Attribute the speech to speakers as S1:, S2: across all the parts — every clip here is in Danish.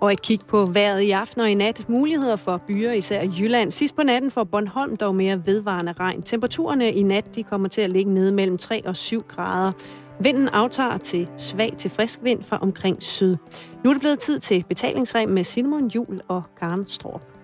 S1: Og et kig på vejret i aften og i nat. Muligheder for byer, især i Jylland. Sidst på natten får Bornholm dog mere vedvarende regn. Temperaturerne i nat de kommer til at ligge nede mellem 3 og 7 grader. Vinden aftager til svag til frisk vind fra omkring syd. Nu er det blevet tid til betalingsrem med Simon Jul og Karen
S2: Strop.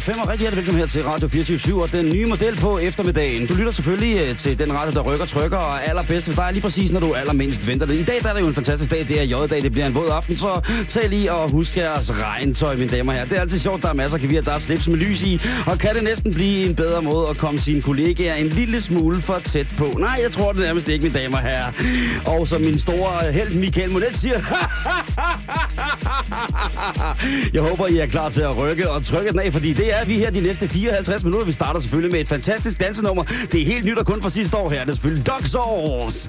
S2: 5 og rigtig hjertelig velkommen her til Radio 24 og den nye model på eftermiddagen. Du lytter selvfølgelig øh, til den radio, der rykker, trykker og er allerbedst for dig lige præcis, når du allermindst venter det. I dag der er det jo en fantastisk dag, det er J-dag, det bliver en våd aften, så tag lige og husk jeres regntøj, mine damer her. Det er altid sjovt, der er masser af gevier, der er slips med lys i, og kan det næsten blive en bedre måde at komme sine kollegaer en lille smule for tæt på. Nej, jeg tror det nærmest ikke, mine damer og. Og som min store held Michael Monet siger, jeg håber, I er klar til at rykke og trykke den af, fordi det er vi her de næste 54 minutter. Vi starter selvfølgelig med et fantastisk dansenummer. Det er helt nyt og kun fra sidste år her. Det er selvfølgelig Dog Souls.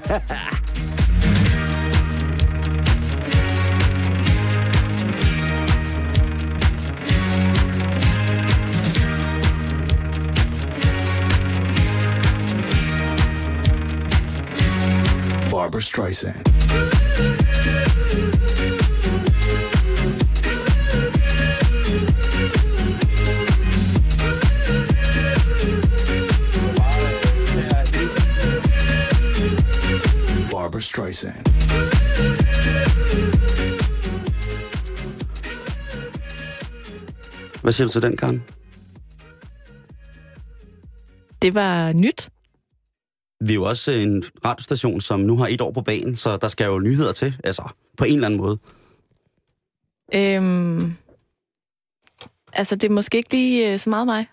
S3: Barbara Streisand.
S2: Hvad siger du til den, Karen?
S4: Det var nyt.
S2: Vi er jo også en radiostation, som nu har et år på banen, så der skal jo nyheder til, altså på en eller anden måde.
S4: Øhm, altså, det er måske ikke lige øh, så meget mig.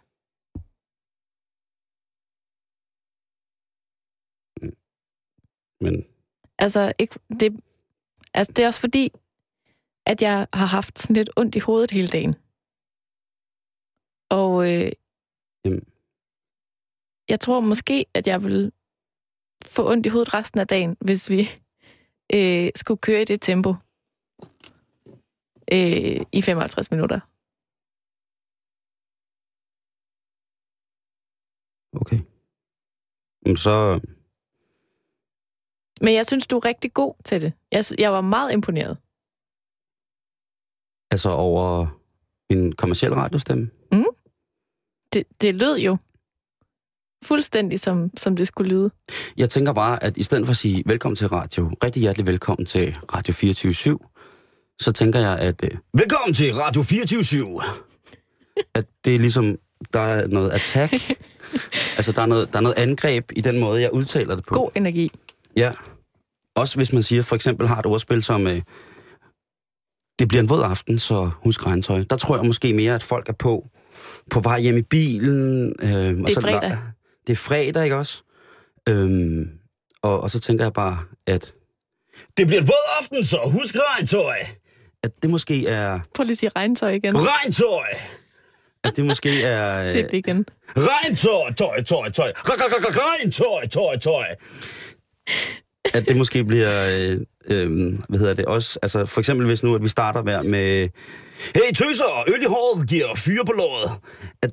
S2: Men
S4: Altså, ikke, det, altså, det er også fordi, at jeg har haft sådan lidt ondt i hovedet hele dagen. Og øh,
S2: Jamen.
S4: jeg tror måske, at jeg vil få ondt i hovedet resten af dagen, hvis vi øh, skulle køre i det tempo øh, i 55 minutter.
S2: okay. Jamen, så...
S4: Men jeg synes, du er rigtig god til det. Jeg, jeg var meget imponeret.
S2: Altså over en kommersiel radiostemme.
S4: Det, det lød jo fuldstændig, som, som det skulle lyde.
S2: Jeg tænker bare, at i stedet for at sige velkommen til radio, rigtig hjertelig velkommen til Radio 24 så tænker jeg, at øh, velkommen til Radio 24 At det er ligesom, der er noget attack. altså, der er noget, der er noget angreb i den måde, jeg udtaler det på.
S4: God energi.
S2: Ja. Også hvis man siger, for eksempel har et ordspil som, øh, det bliver en våd aften, så husk regntøj. Der tror jeg måske mere, at folk er på, på vej hjem i bilen. Øh, det
S4: er fredag.
S2: Det er fredag, ikke også? Øhm, og, og så tænker jeg bare, at det bliver en våd aften, så husk regntøj. At det måske er
S4: Prøv lige at sige regntøj igen.
S2: regntøj. At det måske er...
S4: Se det igen.
S2: Regntøj, tøj, tøj, tøj. Regntøj, tøj, tøj. At det måske bliver, øh, øh, hvad hedder det også, altså for eksempel hvis nu, at vi starter hver med, hey tøser, øl i håret giver fyre på låret. At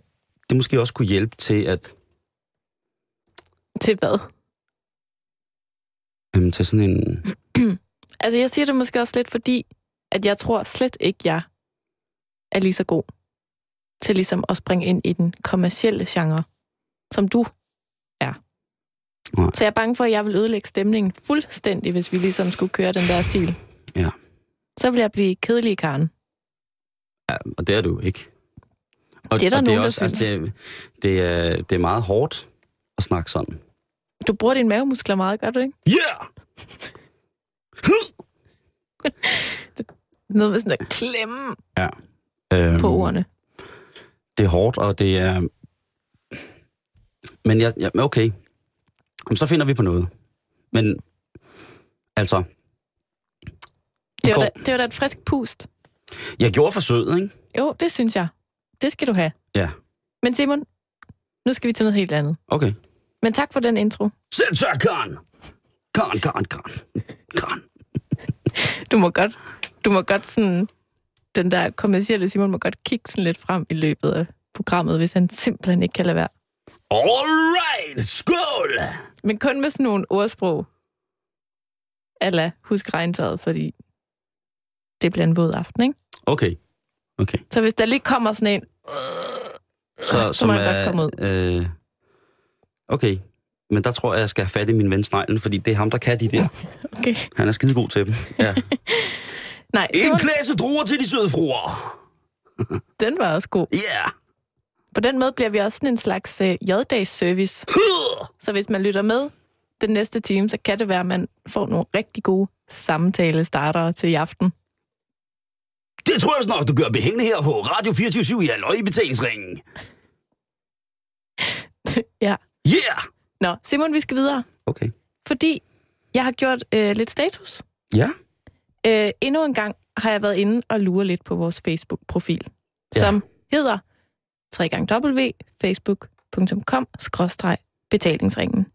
S2: det måske også kunne hjælpe til at,
S4: Til hvad?
S2: øh, til sådan en,
S4: Altså, jeg siger det måske også lidt, fordi at jeg tror slet ikke, jeg er lige så god til ligesom at springe ind i den kommercielle genre, som du er.
S2: Nej.
S4: Så jeg er bange for, at jeg vil ødelægge stemningen fuldstændig, hvis vi ligesom skulle køre den der stil.
S2: Ja.
S4: Så vil jeg blive kedelig i karen.
S2: Ja, og det er du ikke. Og,
S4: Det er der
S2: og
S4: nogen, der
S2: også, altså, det, det, er, det er meget hårdt at snakke sådan.
S4: Du bruger dine mavemuskler meget, gør du ikke?
S2: Yeah!
S4: Noget med sådan at klemme
S2: Ja. Øhm,
S4: på ordene.
S2: det er hårdt, og det er... Men jeg, ja, okay. Så finder vi på noget. Men altså,
S4: Det var, da, det var da et frisk pust.
S2: Jeg gjorde forsøget, ikke?
S4: Jo, det synes jeg. Det skal du have.
S2: Ja,
S4: Men Simon, nu skal vi til noget helt andet.
S2: okay.
S4: Men tak for den intro.
S2: Selv tak, Karen! Karen, Karen, Karen. Karen.
S4: Du må godt, du må godt sådan, den der kommercielle Simon må godt kigge sådan lidt frem i løbet af programmet, hvis han simpelthen ikke kan lade være.
S2: All right, skål!
S4: Men kun med sådan nogle ordsprog. Alla, husk regntøjet, fordi det bliver en våd aften, ikke?
S2: Okay, okay.
S4: Så hvis der lige kommer sådan en,
S2: Så,
S4: så må jeg godt komme ud.
S2: Øh, okay, men der tror jeg, jeg skal have fat i min ven Sneglen, fordi det er ham, der kan de der.
S4: Okay.
S2: Han er skide god til dem. Ja.
S4: Nej,
S2: En
S4: Simon,
S2: klasse druer til de søde fruer.
S4: den var også god.
S2: Ja. Yeah.
S4: På den måde bliver vi også sådan en slags uh, J-dags-service. Så hvis man lytter med den næste time, så kan det være, at man får nogle rigtig gode samtale-startere til i aften.
S2: Det tror jeg nok, du gør behængende her på Radio 24 i Aløj i betalingsringen.
S4: ja.
S2: Yeah!
S4: Nå, Simon, vi skal videre.
S2: Okay.
S4: Fordi jeg har gjort øh, lidt status.
S2: Ja.
S4: Øh, endnu en gang har jeg været inde og lure lidt på vores Facebook-profil,
S2: Ja.
S4: som hedder www.facebook.com betalingsringen.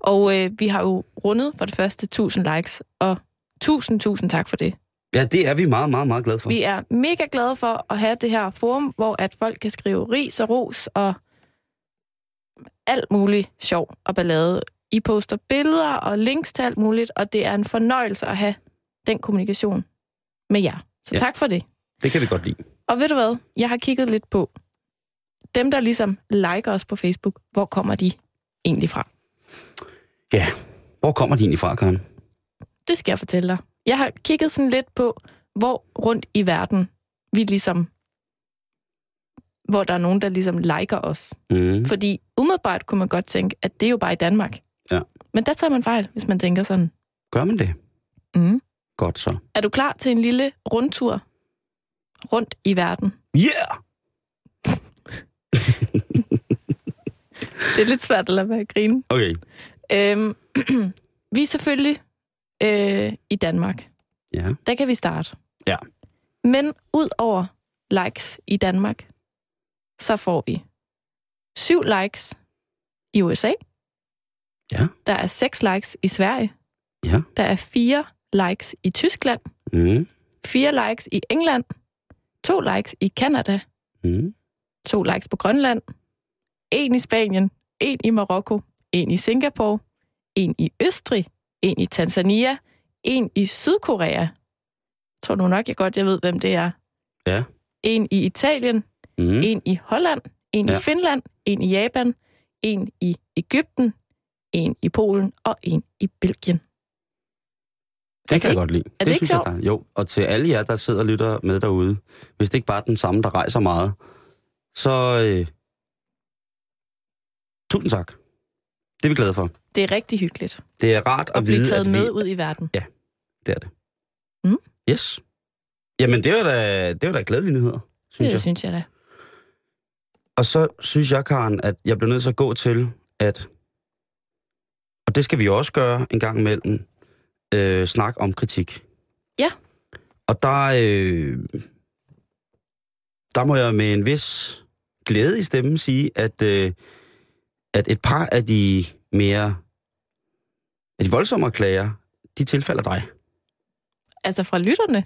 S4: Og øh, vi har jo rundet for det første 1000 likes, og tusind, tusind tak for det.
S2: Ja, det er vi meget, meget, meget glade for.
S4: Vi er mega glade for at have det her forum, hvor at folk kan skrive ris og ros og alt muligt sjov og ballade. I poster billeder og links til alt muligt, og det er en fornøjelse at have den kommunikation med jer. Så
S2: Ja.
S4: tak for det.
S2: Det kan vi godt lide.
S4: Og ved du hvad? Jeg har kigget lidt på dem, der ligesom liker os på Facebook. Hvor kommer de egentlig fra?
S2: Ja. Hvor kommer de egentlig fra, Karen?
S4: Det skal jeg fortælle dig. Jeg har kigget sådan lidt på, hvor rundt i verden vi ligesom... Hvor der er nogen, der ligesom liker os.
S2: Mm.
S4: Fordi umiddelbart kunne man godt tænke, at det er jo bare i Danmark.
S2: Ja.
S4: Men der tager man fejl, hvis man tænker sådan.
S2: Gør man det?
S4: Mm.
S2: Godt så.
S4: Er du klar til en lille rundtur rundt i verden?
S2: Yeah!
S4: Det er lidt svært at lade være at grine.
S2: Okay.
S4: Øhm, vi er selvfølgelig øh, i Danmark.
S2: Ja.
S4: Der kan vi starte.
S2: Ja.
S4: Men ud over likes i Danmark, så får vi syv likes i USA.
S2: Ja.
S4: Der er seks likes i Sverige.
S2: Ja.
S4: Der er fire likes i Tyskland.
S2: Mm.
S4: Fire likes i England. To likes i Kanada.
S2: Mm.
S4: To likes på Grønland. En i Spanien. En i Marokko. En i Singapore. En i Østrig. En i Tanzania. En i Sydkorea. Tror nu nok, jeg godt jeg ved, hvem det er.
S2: Ja.
S4: En i Italien.
S2: Mm.
S4: En i Holland. En
S2: Ja.
S4: i Finland. En i Japan. En i Ægypten. En i Polen. Og en i Belgien.
S2: Det kan jeg godt lide.
S4: det ikke
S2: synes jeg er dejligt. Jo, og til alle jer, der sidder og lytter med derude, hvis det ikke bare er den samme, der rejser meget, så øh, tusind tak. Det er vi glade for.
S4: Det er rigtig hyggeligt
S2: Det er rart at,
S4: at blive
S2: vide,
S4: taget
S2: at vi...
S4: med ud i verden.
S2: Det er det.
S4: Mm.
S2: Yes. Jamen, det var da, det var da glædelige nyheder, synes
S4: Det
S2: jeg.
S4: synes jeg da.
S2: Og så synes jeg, Karen, at jeg bliver nødt til at gå til, at, og det skal vi også gøre en gang imellem, øh, snak om kritik.
S4: Ja.
S2: Og der, øh, der må jeg med en vis glæde i stemmen sige, at, øh, at et par af de mere, af de voldsomme klager, de tilfalder dig.
S4: Altså fra lytterne.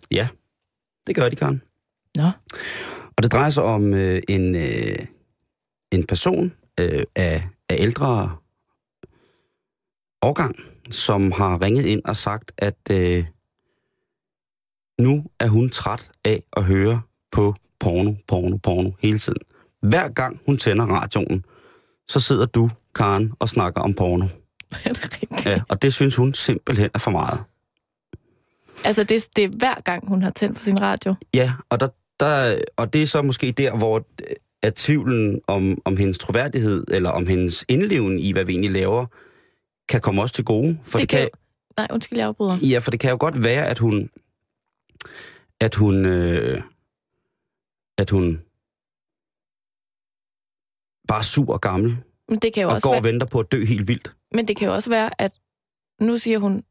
S2: Det gør de, Karen.
S4: Nå.
S2: Og det drejer sig om øh, en, øh, en person øh, af, af ældre årgang, som har ringet ind og sagt, at øh, nu er hun træt af at høre på porno, porno, porno hele tiden. Hver gang hun tænder radioen, så sidder du, Karen, og snakker om porno.
S4: Er det rigtigt?
S2: Ja, og det synes hun simpelthen er for meget.
S4: Altså, det, det er hver gang, hun har tændt for sin radio.
S2: Ja, og, der, der, og det er så måske der, hvor øh, at tvivlen om, om hendes troværdighed, eller om hendes indleven i, hvad vi egentlig laver, kan komme os til gode. For det, det kan,
S4: Nej, undskyld, jeg afbryder.
S2: ja, for det kan jo godt være, at hun, at hun, øh, at hun bare sur og gammel,
S4: Men det kan jo
S2: og
S4: også
S2: går
S4: være,
S2: og venter på at dø helt vildt.
S4: Men det kan jo også være, at nu siger hun,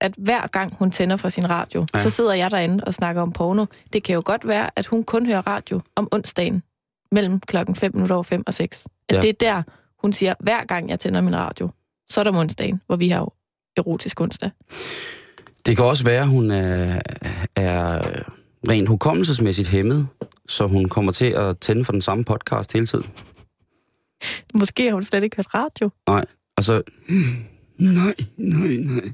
S4: at hver gang hun tænder for sin radio,
S2: Ja.
S4: så sidder jeg derinde og snakker om porno. Det kan jo godt være, at hun kun hører radio om onsdagen mellem klokken 5 minutter over 5 og 6. At
S2: Ja.
S4: det er der, hun siger, hver gang jeg tænder min radio, så er der onsdagen, hvor vi har jo erotisk onsdag.
S2: Det kan også være, at hun er, er rent hukommelsesmæssigt hæmmet, så hun kommer til at tænde for den samme podcast hele tiden.
S4: Måske har hun slet ikke hørt radio.
S2: Og så... Nej, nej, nej.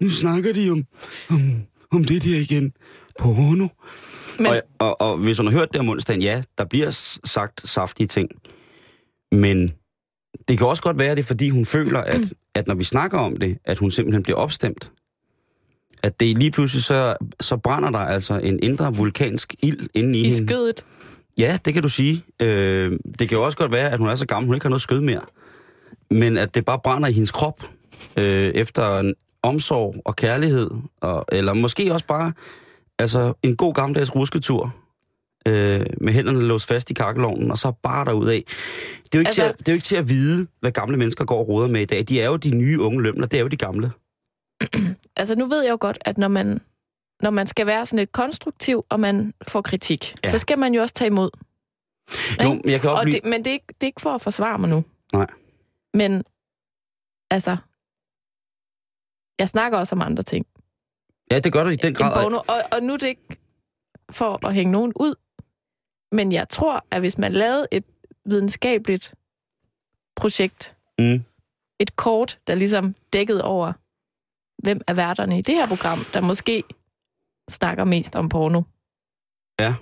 S2: Nu snakker de om, om, om det der igen. Porno.
S4: Men
S2: Og, og, og hvis hun har hørt det om onsdagen, ja, der bliver sagt saftige ting. Men det kan også godt være, at det er, fordi hun føler, at, at når vi snakker om det, at hun simpelthen bliver opstemt. At det lige pludselig, så, så brænder der altså en indre vulkansk ild inde i,
S4: i
S2: hende.
S4: skødet,
S2: Ja, det kan du sige. Øh, det kan jo også godt være, at hun er så gammel, hun ikke har noget skød mere. Men at det bare brænder i hendes krop, øh, efter en omsorg og kærlighed, og, eller måske også bare altså, en god gammeldags rusketur, øh, med hænderne låst fast i kakkelovnen, og så bare derud af. Det er, jo ikke altså, til at, det er jo ikke til at vide, hvad gamle mennesker går og roder med i dag. De er jo de nye unge lømler, det er jo de gamle.
S4: altså nu ved jeg jo godt, at når man, når man skal være sådan lidt konstruktiv, og man får kritik,
S2: Ja.
S4: så skal man jo også tage imod.
S2: Jo, men jeg kan
S4: Og
S2: oplyse...
S4: det, men det er, ikke, det er ikke for at forsvare mig nu.
S2: Nej.
S4: Men, altså, jeg snakker også om andre ting.
S2: Ja, det gør du i den grad.
S4: porno. Og, og nu er det ikke for at hænge nogen ud, men jeg tror, at hvis man lavede et videnskabeligt projekt,
S2: Mm.
S4: et kort, der ligesom dækkede over, hvem er værterne i det her program, der måske snakker mest om porno.
S2: Ja.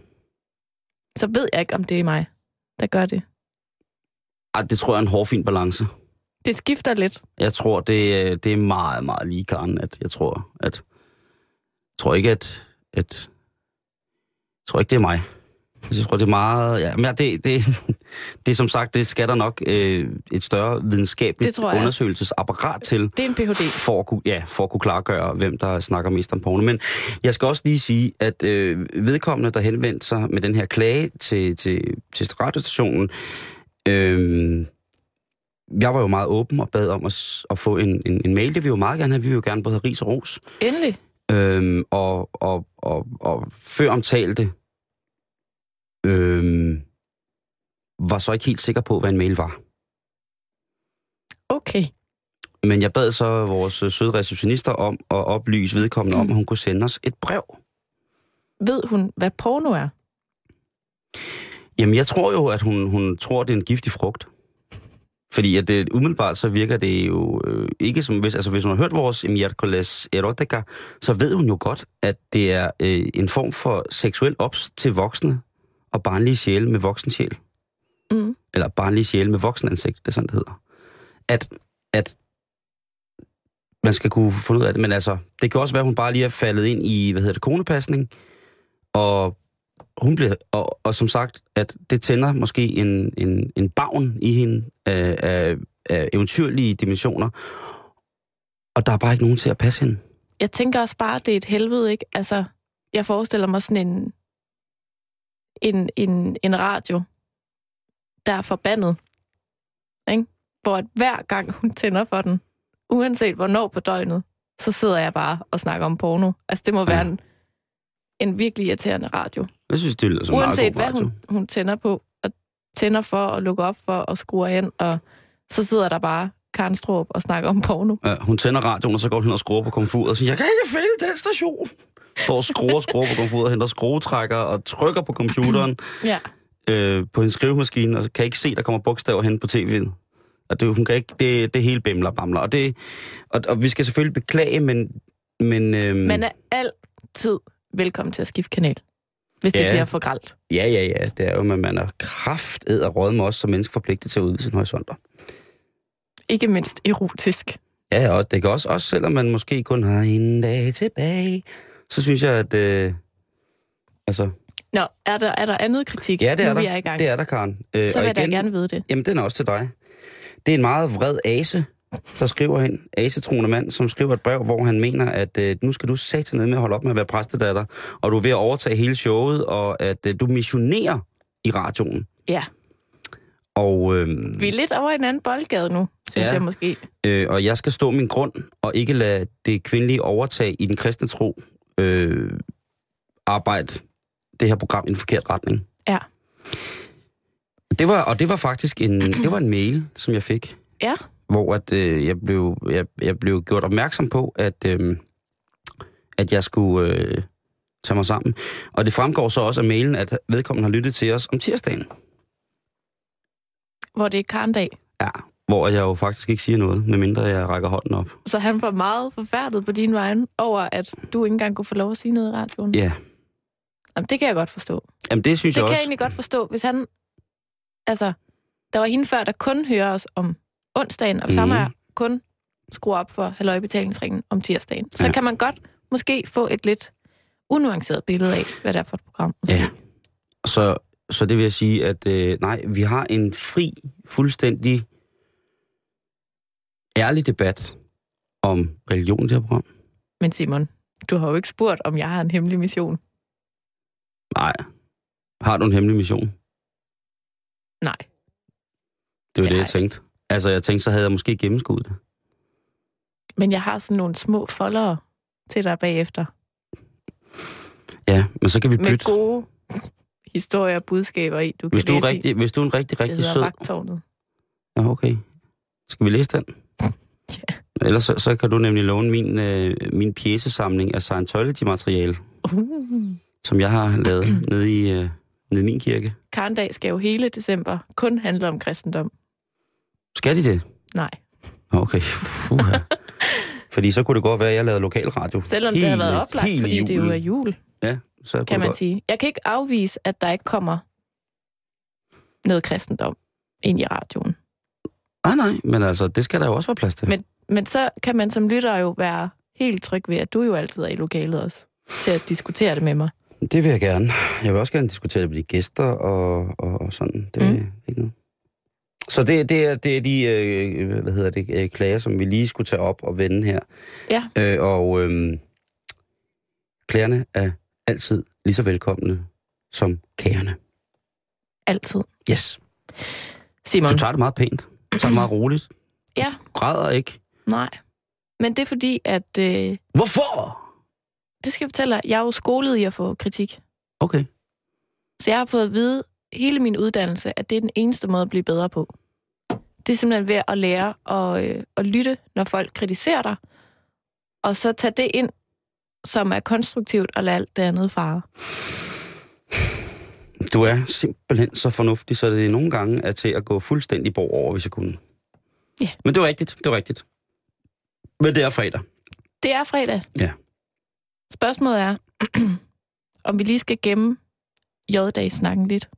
S4: Så ved jeg ikke, om det er mig, der gør det.
S2: Ej, det tror jeg er en hårfin balance.
S4: Det skifter lidt.
S2: Jeg tror, det, det er meget, meget lige, Karen, at jeg tror, at... Jeg tror ikke, at... at jeg tror ikke, det er mig. Jeg tror, det er meget... Ja, men det, det, det er som sagt, det skal der nok øh, et større videnskabeligt undersøgelsesapparat til,
S4: Det er en Ph.D.
S2: for at, kunne, ja, for at kunne klargøre, hvem der snakker mest om porno. Men jeg skal også lige sige, at øh, vedkommende, der henvendte sig med den her klage til, til, til radiostationen, øh, jeg var jo meget åben og bad om at, at få en, en, en mail. Det vil vi jo meget gerne have. Vi vil jo gerne både have ris og ros.
S4: Endelig.
S2: Øhm, og, og, og, og før omtalte øhm, var så ikke helt sikker på, hvad en mail var.
S4: Okay.
S2: Men jeg bad så vores øh, søde receptionister om at oplyse vedkommende om, at hun kunne sende os et brev.
S4: Ved hun, hvad porno er?
S2: Jamen, jeg tror jo, at hun, hun tror, det er en giftig frugt. Fordi at det, umiddelbart så virker det jo øh, ikke som... Hvis, altså, hvis hun har hørt vores Miércoles Erotica, så ved hun jo godt, at det er øh, en form for seksuel ops til voksne og barnlige sjæle med voksen sjæl.
S4: Mm.
S2: Eller barnlige sjæle med voksen ansigt, det er sådan, det hedder. At, at man skal kunne finde ud af det, men altså, det kan også være, at hun bare lige er faldet ind i, hvad hedder det, konepasning, og hun bliver, og, og som sagt, at det tænder måske en, en, en bagn i hende af, af, af eventyrlige dimensioner, og der er bare ikke nogen til at passe hende.
S4: Jeg tænker også bare, at det er et helvede, ikke? Altså, jeg forestiller mig sådan en, en, en, en radio, der er forbandet. Ikke? Hvor at hver gang hun tænder for den, uanset hvornår på døgnet, så sidder jeg bare og snakker om porno. Altså, det må være en, en virkelig irriterende radio.
S2: Jeg synes, det lyder som
S4: Uanset hvad
S2: radio.
S4: hun, hun tænder på, og tænder for og lukker op for og skruer hen, og så sidder der bare Karen Strup og snakker om porno.
S2: Ja, hun tænder radioen, og så går hun og skruer på komfuret og siger, jeg kan ikke finde den station. Står og skruer og skruer på komfuret, henter skruetrækker og trykker på computeren
S4: Ja.
S2: øh, på en skrivemaskine, og kan ikke se, der kommer bogstaver hen på tv'et. Og det, hun kan ikke, det, det hele bimler og bamler. Og, det, og, og vi skal selvfølgelig beklage, men... men øhm,
S4: Man er altid velkommen til at skifte kanal, hvis det
S2: Ja.
S4: bliver for gralt.
S2: Ja, ja, ja. Det er jo, at man er krafted og råd med os som mennesker forpligtet til at udvide sine horisonter.
S4: Ikke mindst erotisk.
S2: Ja, og det kan også, også selvom man måske kun har en dag tilbage, så synes jeg, at... Øh, altså,
S4: Nå, er der, er der andet kritik?
S2: ja, det er
S4: nu
S2: der.
S4: vi er i gang.
S2: Det er der, Karen. Øh,
S4: så
S2: og
S4: vil jeg gerne vide det.
S2: Jamen, den er også til dig. Det er en meget vred ase, der skriver hen, asetroende mand, som skriver et brev, hvor han mener, at øh, nu skal du sætte ned med at holde op med at være præstedatter, og du er ved at overtage hele showet, og at øh, du missionerer i radioen.
S4: Ja.
S2: Og, øh,
S4: Vi er lidt over en anden boldgade nu, synes
S2: Ja.
S4: jeg måske.
S2: øh, og jeg skal stå min grund, og ikke lade det kvindelige overtag i den kristne tro øh, arbejde det her program i en forkert retning.
S4: Ja.
S2: Det var, og det var faktisk en, det var en mail, som jeg fik,
S4: Ja.
S2: hvor at, øh, jeg, blev, jeg, jeg blev gjort opmærksom på, at, øh, at jeg skulle øh, tage mig sammen. Og det fremgår så også af mailen, at vedkommende har lyttet til os om tirsdagen.
S4: Hvor det er karndag.
S2: Ja, hvor jeg jo faktisk ikke siger noget, medmindre jeg rækker hånden op.
S4: Så han var meget forfærdet på din vegne over, at du ikke engang kunne få lov at sige noget i radioen.
S2: Ja,
S4: Jamen, det kan jeg godt forstå.
S2: Jamen, det synes
S4: Det
S2: jeg
S4: kan jeg
S2: også.
S4: egentlig godt forstå, hvis han... Altså, der var hende før, der kun hører os om onsdagen, og hvis
S2: Mhm.
S4: mm. han kun skruer op for halvøjbetalingsringen om tirsdagen, så
S2: Ja.
S4: kan man godt måske få et lidt unuanceret billede af, hvad det er for et program. Måske.
S2: Ja. Så, så det vil jeg sige, at øh, nej, vi har en fri, fuldstændig ærlig debat om religion det her program.
S4: Men Simon, du har jo ikke spurgt, om jeg har en hemmelig mission.
S2: Nej. Har du en hemmelig mission?
S4: Nej.
S2: Det var
S4: Ja.
S2: det, jeg tænkte. Altså, jeg tænkte, så havde jeg måske gennemskuddet det.
S4: Men jeg har sådan nogle små foldere til dig bagefter.
S2: Ja, men så kan vi
S4: Med
S2: bytte.
S4: gode historier og budskaber i, du
S2: Hvis
S4: kan
S2: du, er
S4: læse i.
S2: rigtig, hvis du er en rigtig,
S4: Det
S2: rigtig
S4: hedder
S2: sød...
S4: Vagtårnet.
S2: Ja, okay. Skal vi læse den?
S4: Ja.
S2: Ellers så, så kan du nemlig låne min, øh, min pjæsesamling af Scientology-materiale,
S4: Uh.
S2: som jeg har lavet nede i, øh, nede i min kirke.
S4: Karndag skal jo hele december kun handle om kristendom.
S2: Skal de det?
S4: Nej.
S2: Okay. Uha. Fordi så kunne det godt være, at jeg lavede lokalradio.
S4: Selvom det har været oplagt,
S2: hele
S4: fordi det jo er
S2: julen.
S4: jul,
S2: Ja, så
S4: kan
S2: det
S4: man
S2: godt.
S4: sige. Jeg kan ikke afvise, at der ikke kommer noget kristendom ind i radioen.
S2: Nej, nej, men altså, det skal der jo også være plads til.
S4: Men, men så kan man som lytter jo være helt tryg ved, at du jo altid er i lokalet også, til at diskutere det med mig.
S2: Det vil jeg gerne. Jeg vil også gerne diskutere det med de gæster og, og, og sådan. Det er
S4: Mm.
S2: ikke noget. Så det, det, er, det er de øh, hvad hedder det, øh, klager, som vi lige skulle tage op og vende her.
S4: Ja.
S2: Øh, og øh, klagerne er altid lige så velkomne som kagerne.
S4: Altid.
S2: Yes.
S4: Simon.
S2: Du tager det meget pænt. Tager meget roligt.
S4: Ja,
S2: Du græder ikke.
S4: nej. Men det er fordi, at... Øh,
S2: Hvorfor?
S4: det skal jeg fortælle dig, jeg er jo skolet i at få kritik.
S2: Okay.
S4: Så jeg har fået at vide hele min uddannelse, at det er den eneste måde at blive bedre på. Det er simpelthen ved at lære at, øh, at lytte, når folk kritiserer dig, og så tage det ind, som er konstruktivt, og lade alt det andet fare.
S2: Du er simpelthen så fornuftig, så det nogle gange er til at gå fuldstændig bort over, hvis jeg kunne.
S4: Ja.
S2: Men det var rigtigt, det var rigtigt. Men det er fredag.
S4: Det er fredag.
S2: Ja.
S4: Spørgsmålet er, om vi lige skal gemme J-dagsnakken lidt.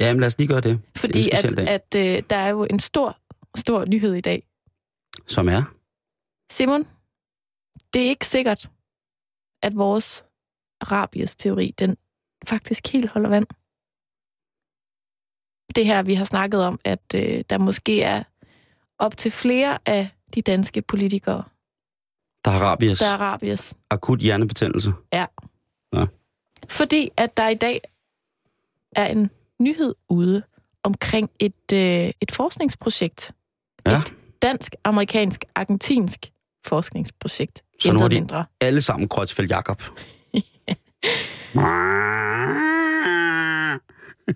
S2: Ja, men lad os lige gøre det.
S4: Fordi
S2: Det er
S4: at, at øh, der er jo en stor, stor nyhed i dag.
S2: Som er?
S4: Simon, det er ikke sikkert, at vores rabies-teori, den faktisk helt holder vand. Det her, vi har snakket om, at øh, der måske er op til flere af de danske politikere,
S2: Der har rabies.
S4: der er rabies.
S2: Akut hjernebetændelse.
S4: Fordi at der i dag er en nyhed ude omkring et, øh, et forskningsprojekt.
S2: Ja.
S4: Et dansk, amerikansk, argentinsk forskningsprojekt.
S2: Så nu har de-
S4: mindre.
S2: Alle sammen Kreuzfeldt Jakob.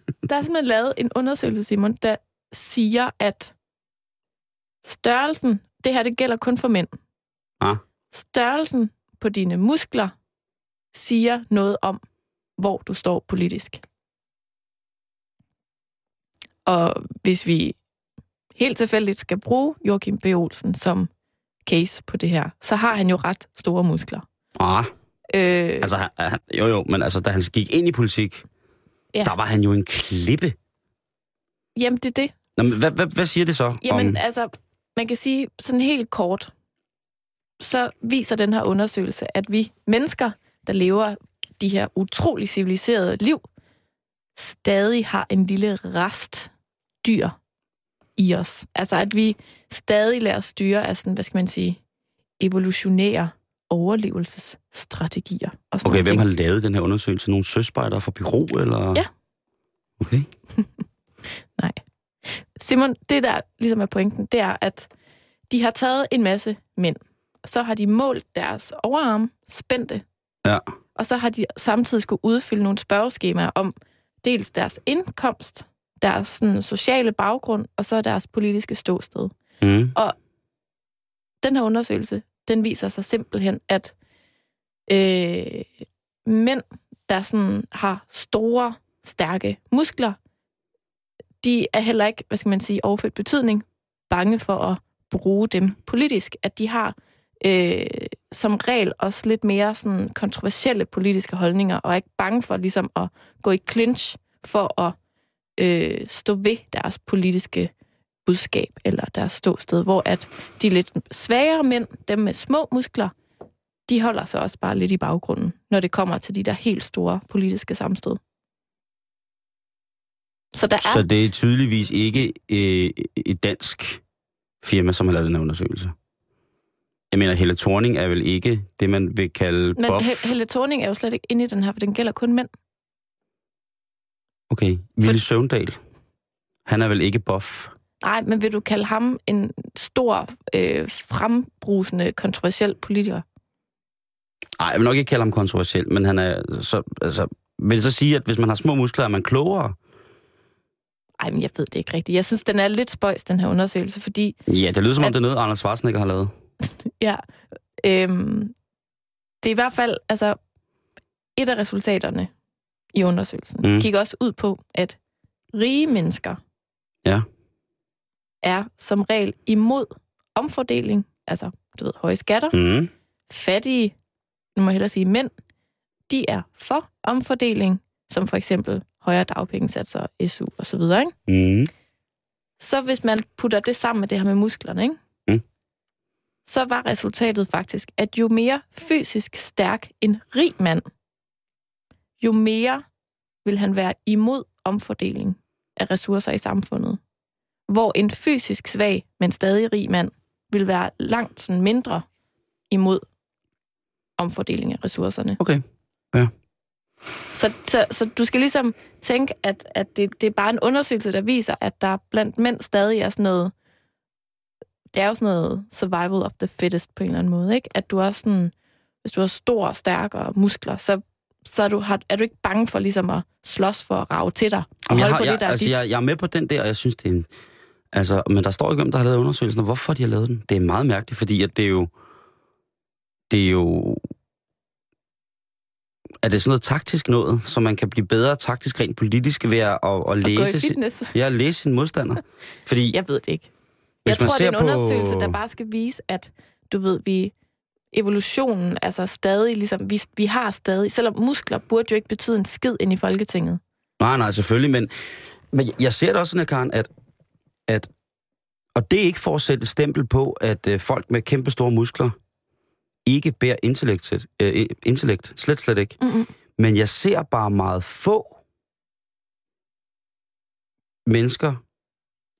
S4: Der er simpelthen lavet en undersøgelse, Simon, der siger, at størrelsen, det her det gælder kun for mænd.
S2: Ah.
S4: Størrelsen på dine muskler siger noget om, hvor du står politisk. Og hvis vi helt tilfældigt skal bruge Joachim B. Olsen som case på det her, så har han jo ret store muskler.
S2: ah,
S4: Øh,
S2: altså, han, jo jo, men altså, da han gik ind i politik,
S4: Ja.
S2: der var han jo en klippe.
S4: jamen, det er det.
S2: Nå, men hvad, hvad, hvad siger det så?
S4: Jamen,
S2: om,
S4: altså, man kan sige sådan helt kort, så viser den her undersøgelse, at vi mennesker, der lever de her utrolig civiliserede liv, stadig har en lille rest dyr i os. Altså, at vi stadig lader os styre af sådan, hvad skal man sige, evolutionære overlevelsesstrategier. Og
S2: okay, hvem
S4: ting.
S2: har lavet den her undersøgelse? Nogle søspejdere fra Byrå, eller?
S4: Ja.
S2: Okay.
S4: Nej. Simon, det der ligesom er pointen, det er, at de har taget en masse mænd, og så har de målt deres overarm spændte,
S2: Ja.
S4: og så har de samtidig skulle udfylde nogle spørgeskemaer om dels deres indkomst, deres sådan, sociale baggrund, og så deres politiske ståsted.
S2: Mm.
S4: Den her undersøgelse, den viser sig simpelthen, at øh, mænd, der sådan har store, stærke muskler, de er heller ikke, hvad skal man sige, overført betydning, bange for at bruge dem politisk. At de har øh, som regel også lidt mere sådan kontroversielle politiske holdninger, og er ikke bange for ligesom at gå i clinch for at øh, stå ved deres politiske budskab eller deres ståsted, hvor at de lidt svagere mænd, dem med små muskler, de holder sig også bare lidt i baggrunden, når det kommer til de der helt store politiske sammenstød. Så der er...
S2: Så det er tydeligvis ikke øh, et dansk firma, som har lavet den her undersøgelse. Jeg mener, Helle Thorning er vel ikke det, man vil kalde
S4: Men
S2: buff?
S4: He- Helle Thorning er jo slet ikke inde i den her, for den gælder kun mænd.
S2: Okay, Ville Søvndal. Han er vel ikke buff?
S4: Nej, men vil du kalde ham en stor, øh, frembrusende, kontroversiel politiker?
S2: Nej, jeg vil nok ikke kalde ham kontroversiel, men han er så, altså, vil så sige, at hvis man har små muskler, er man klogere?
S4: Ej, men jeg ved det ikke rigtigt. Jeg synes, den er lidt spøjs, den her undersøgelse, fordi
S2: Ja, det lyder som om,
S4: At-
S2: det er noget, Anders Schwarzenegger har lavet.
S4: Ja. Øhm, det er i hvert fald, altså, et af resultaterne i undersøgelsen
S2: mm.
S4: gik også ud på, at rige mennesker
S2: Ja.
S4: Er som regel imod omfordeling, altså, du ved, høje skatter.
S2: Mm.
S4: Fattige, nu må jeg hellere sige mænd, de er for omfordeling, som for eksempel højere dagpengesatser, SU og så videre, ikke?
S2: Mm.
S4: Så hvis man putter det sammen med det her med musklerne, ikke?
S2: Mm.
S4: så var resultatet faktisk, at jo mere fysisk stærk en rig mand, jo mere vil han være imod omfordeling af ressourcer i samfundet. Hvor en fysisk svag, men stadig rig mand, vil være langt sådan mindre imod omfordeling af ressourcerne.
S2: Okay.
S4: Så, så, så du skal ligesom tænke, at, at det, det er bare en undersøgelse, der viser, at der blandt mænd stadig er sådan noget... Det er jo sådan noget survival of the fittest på en eller anden måde, ikke? At du er sådan... Hvis du har stor, stærkere muskler, så, så er, du, har, er du ikke bange for ligesom at slås for at rave til dig. Og
S2: jeg, har,
S4: på det, der er
S2: altså,
S4: dit.
S2: jeg, jeg er med på den der, og jeg synes, det er en... Altså, men der står ikke, hvem der har lavet undersøgelsen, og hvorfor de har lavet den. Det er meget mærkeligt, fordi at det er jo... Det er jo... Er det sådan noget taktisk noget, så man kan blive bedre taktisk rent politisk ved at, at, at læse, sin, ja, læse sin modstander? Fordi
S4: Jeg ved det ikke.
S2: Hvis
S4: Jeg
S2: man
S4: tror, det er en
S2: på-
S4: undersøgelse, der bare skal vise, at du ved, vi evolutionen, altså stadig, ligesom, vi, vi har stadig, selvom muskler burde jo ikke betyde en skid ind i Folketinget.
S2: Nej, nej, selvfølgelig, men, men jeg ser det også sådan, Karen, at, at og det er ikke for at sætte et stempel på, at øh, folk med kæmpe store muskler ikke bærer intellekt, øh, intellekt. Slet, slet ikke.
S4: Mm-mm.
S2: Men jeg ser bare meget få mennesker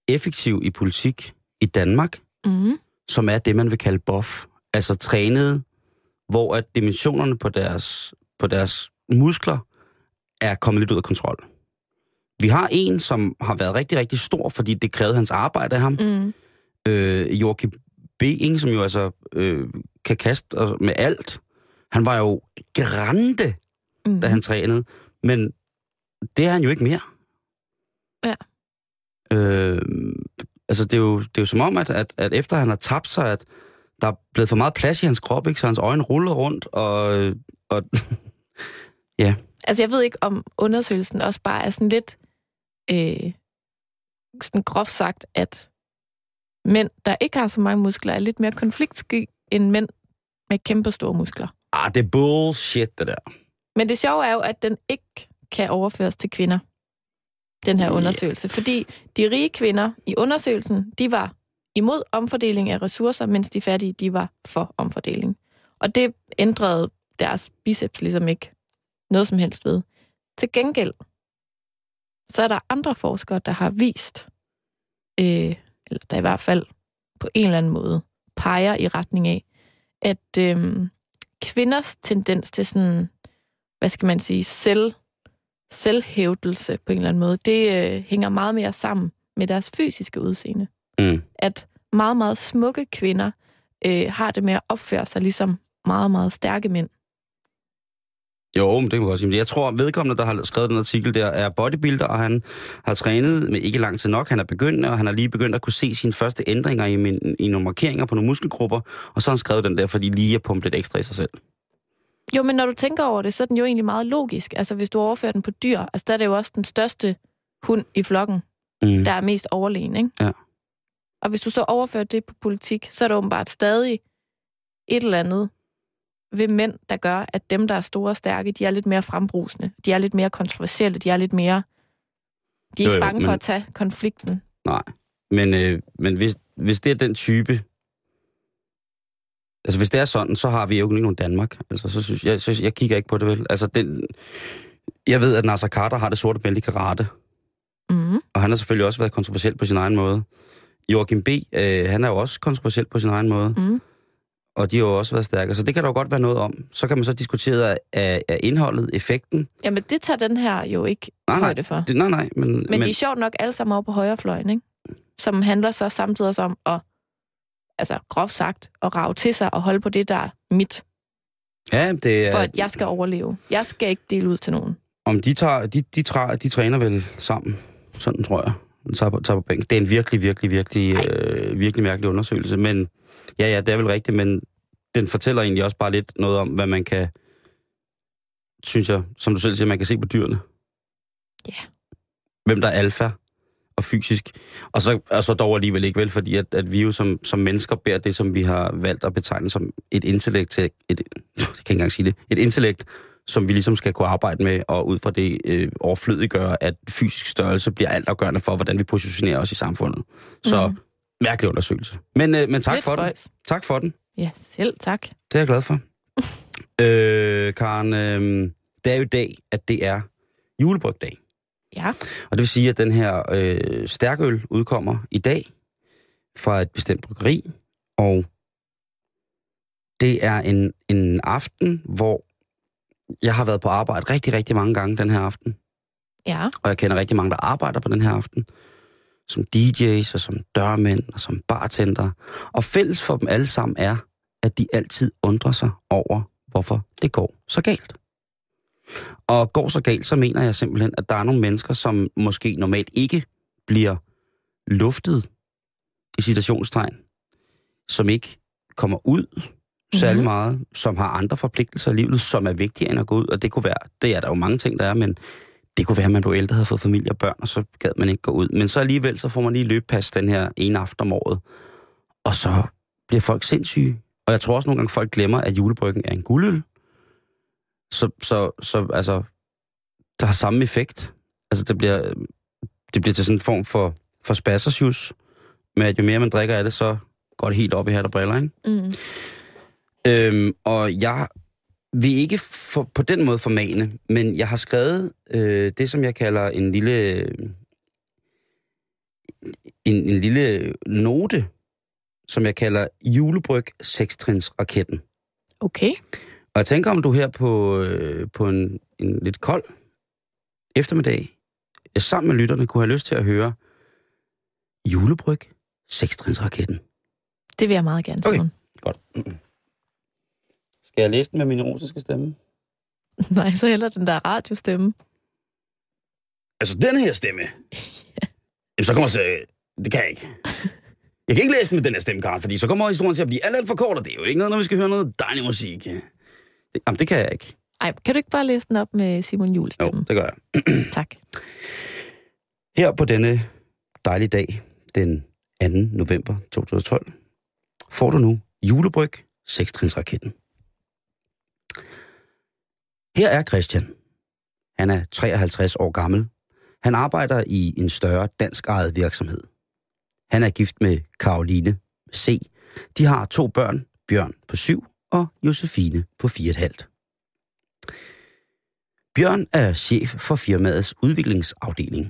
S2: effektiv i politik i Danmark,
S4: Mm.
S2: som er det, man vil kalde buff. Altså trænede, hvor at dimensionerne på deres, på deres muskler er kommet lidt ud af kontrol. Vi har en, som har været rigtig, rigtig stor, fordi det krævede hans arbejde af ham.
S4: Mm.
S2: Øh, Joachim B., ikke, som jo altså øh, kan kaste med alt. Han var jo grande,
S4: Mm.
S2: da han trænede, men det er han jo ikke mere.
S4: Ja.
S2: Øh, altså, det er, jo, det er jo som om, at, at, at efter han har tabt sig, at der er blevet for meget plads i hans krop, ikke? så hans øjne ruller rundt, og, og
S4: Altså, jeg ved ikke, om undersøgelsen også bare er sådan lidt, øh, sådan groft sagt, at mænd, der ikke har så mange muskler, er lidt mere konfliktsky end mænd med kæmpe store muskler.
S2: ah, det er bullshit, det der.
S4: Men det sjove er jo, at den ikke kan overføres til kvinder, den her undersøgelse. Fordi de rige kvinder i undersøgelsen, de var imod omfordeling af ressourcer, mens de fattige, de var for omfordeling. Og det ændrede deres biceps ligesom ikke noget som helst ved. Til gengæld, så er der andre forskere, der har vist, øh, eller der i hvert fald på en eller anden måde peger i retning af, at øh, kvinders tendens til sådan, hvad skal man sige, selv, selvhævdelse på en eller anden måde, det øh, hænger meget mere sammen med deres fysiske udseende.
S2: Mm.
S4: At meget, meget smukke kvinder øh, har det med at opføre sig ligesom meget, meget stærke mænd.
S2: Jo, men det kan man godt sige. Jeg tror, at vedkommende, der har skrevet den artikel der, er bodybuilder, og han har trænet med ikke lang tid nok. Han er begyndt, og han har lige begyndt at kunne se sine første ændringer i, min, i nogle markeringer på nogle muskelgrupper, og så har han skrevet den der, fordi lige at pumpe lidt ekstra i sig selv.
S4: Jo, men når du tænker over det, så er den jo egentlig meget logisk. Altså, hvis du overfører den på dyr, altså der er det jo også den største hund i flokken,
S2: Mm.
S4: der er mest overlegen, ikke?
S2: Ja.
S4: Og hvis du så overfører det på politik, så er det åbenbart stadig et eller andet ved mænd, der gør, at dem, der er store og stærke, de er lidt mere frembrusende. De er lidt mere kontroversielle. De er lidt mere... De er
S2: Jo,
S4: ikke
S2: jo,
S4: bange for
S2: men-
S4: at tage konflikten.
S2: Nej, men, øh, men hvis, hvis det er den type... Altså, hvis det er sådan, så har vi jo ikke nogen Danmark. Altså, så synes jeg, så, jeg kigger ikke på det vel. Altså, den, jeg ved, at Nasser Carter har det sorte bælte i karate,
S4: Mm.
S2: og han har selvfølgelig også været kontroversiel på sin egen måde. Joachim B., øh, han er jo også kontroversiel på sin egen måde,
S4: Mm.
S2: Og de har jo også været stærke. Så det kan der jo godt være noget om. Så kan man så diskutere af, af indholdet, effekten.
S4: Jamen, det tager den her jo ikke
S2: nej,
S4: højde for.
S2: det, nej, nej, men...
S4: Men, men de er sjovt nok alle sammen over på højrefløjen, ikke? Som handler så samtidig også om at, altså groft sagt, at rave til sig og holde på det, der er mit,
S2: ja, det er...
S4: for at jeg skal overleve. Jeg skal ikke dele ud til nogen.
S2: Om de, tager, de, de, træ, de træner vel sammen, sådan tror jeg. Tager på, på bænk. Det er en virkelig, virkelig, virkelig, øh, virkelig mærkelig undersøgelse. Men ja, ja, det er vel rigtigt, men den fortæller egentlig også bare lidt noget om, hvad man kan, synes jeg, som du selv siger, man kan se på dyrene.
S4: Ja.
S2: Hvem der er alfa og fysisk. Og så, og så dog alligevel ikke vel, fordi at, at vi jo som, som mennesker bærer det, som vi har valgt at betegne som et intellekt, til, et, jeg kan ikke engang sige det, et intellekt, som vi ligesom skal kunne arbejde med, og ud fra det øh, overflødiggøre, at fysisk størrelse bliver altafgørende for, hvordan vi positionerer os i samfundet. Så mm. mærkelig undersøgelse. Men, øh, men tak
S4: Lidt
S2: for den.
S4: spøjs.
S2: Tak for den.
S4: Ja, selv tak.
S2: Det er jeg glad for. øh, Karen, øh, det er jo i dag, at det er julebrygdag.
S4: Ja.
S2: Og det vil sige, at den her øh, stærkøl udkommer i dag fra et bestemt bryggeri, og det er en, en aften, hvor jeg har været på arbejde rigtig, rigtig mange gange den her aften,
S4: Ja.
S2: og jeg kender rigtig mange, der arbejder på den her aften, som DJ's og som dørmænd og som bartender. Og fælles for dem alle sammen er, at de altid undrer sig over, hvorfor det går så galt. Og går så galt, så mener jeg simpelthen, at der er nogle mennesker, som måske normalt ikke bliver luftet i citationstegn, som ikke kommer ud særlig
S4: Mhm.
S2: meget, som har andre forpligtelser i livet, som er vigtigere end at gå ud. Og det kunne være, det er der jo mange ting, der er, men det kunne være, at man blev ældre, havde fået familie og børn, og så gad man ikke gå ud. Men så alligevel, så får man lige løbpas den her ene aften om året. Og så bliver folk sindssyge. Og jeg tror også nogle gange, folk glemmer, at julebryggen er en guldøl. Så, så, så altså, der har samme effekt. Altså, det bliver, det bliver til sådan en form for, for spassersjus, med at jo mere man drikker af det, så går det helt op i hat og briller, ikke?
S4: Mm.
S2: Øhm, og jeg vil ikke for, på den måde formane, men jeg har skrevet øh, det, som jeg kalder en lille, en, en lille note, som jeg kalder julebryg sekstrinsraketten.
S4: Okay.
S2: Og jeg tænker, om du her på, øh, på en, en lidt kold eftermiddag, øh, sammen med lytterne, kunne have lyst til at høre julebryg sekstrinsraketten.
S4: Det vil jeg meget gerne,
S2: Okay.
S4: Simon.
S2: Godt. Skal jeg læse den med min erotiske stemme?
S4: Nej, så heller den der radiostemme.
S2: Altså, den her stemme. Jamen, så kommer jeg Det kan jeg ikke. Jeg kan ikke læse den med den her stemme, Karen, fordi så kommer historien til at blive alt, alt for kort, og det er jo ikke noget, når vi skal høre noget dejlig musik. Det, jamen, det kan jeg ikke.
S4: Ej, kan du ikke bare læse den op med Simon Jules
S2: Jo,
S4: stemme?
S2: det gør jeg.
S4: Tak.
S2: Her på denne dejlige dag, den 2. november 2012, får du nu julebryg 6-trinsraketten. Her er Christian. Han er 53 år gammel. Han arbejder i en større dansk ejet virksomhed. Han er gift med Karoline C. De har to børn, Bjørn på 7 og Josefine på 4,5. Bjørn er chef for firmaets udviklingsafdeling.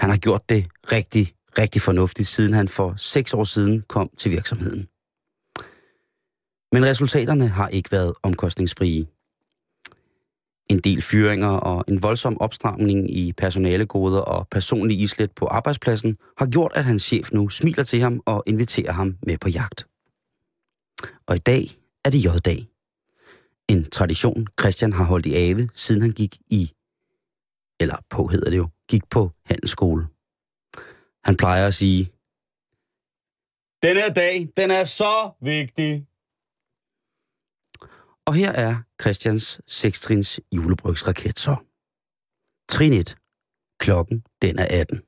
S2: Han har gjort det rigtig, rigtig fornuftigt, siden han for seks år siden kom til virksomheden. Men resultaterne har ikke været omkostningsfrie. En del fyringer og en voldsom opstramning i personalegoder og personlig islet på arbejdspladsen har gjort, at hans chef nu smiler til ham og inviterer ham med på jagt. Og i dag er det J-dag. En tradition, Christian har holdt i ave, siden han gik i, eller på hedder det jo, gik på handelsskole. Han plejer at sige, Den her dag, den er så vigtig. Og her er Christians 6-trins julebrygsraket så. Trin 1. Klokken, den er 18.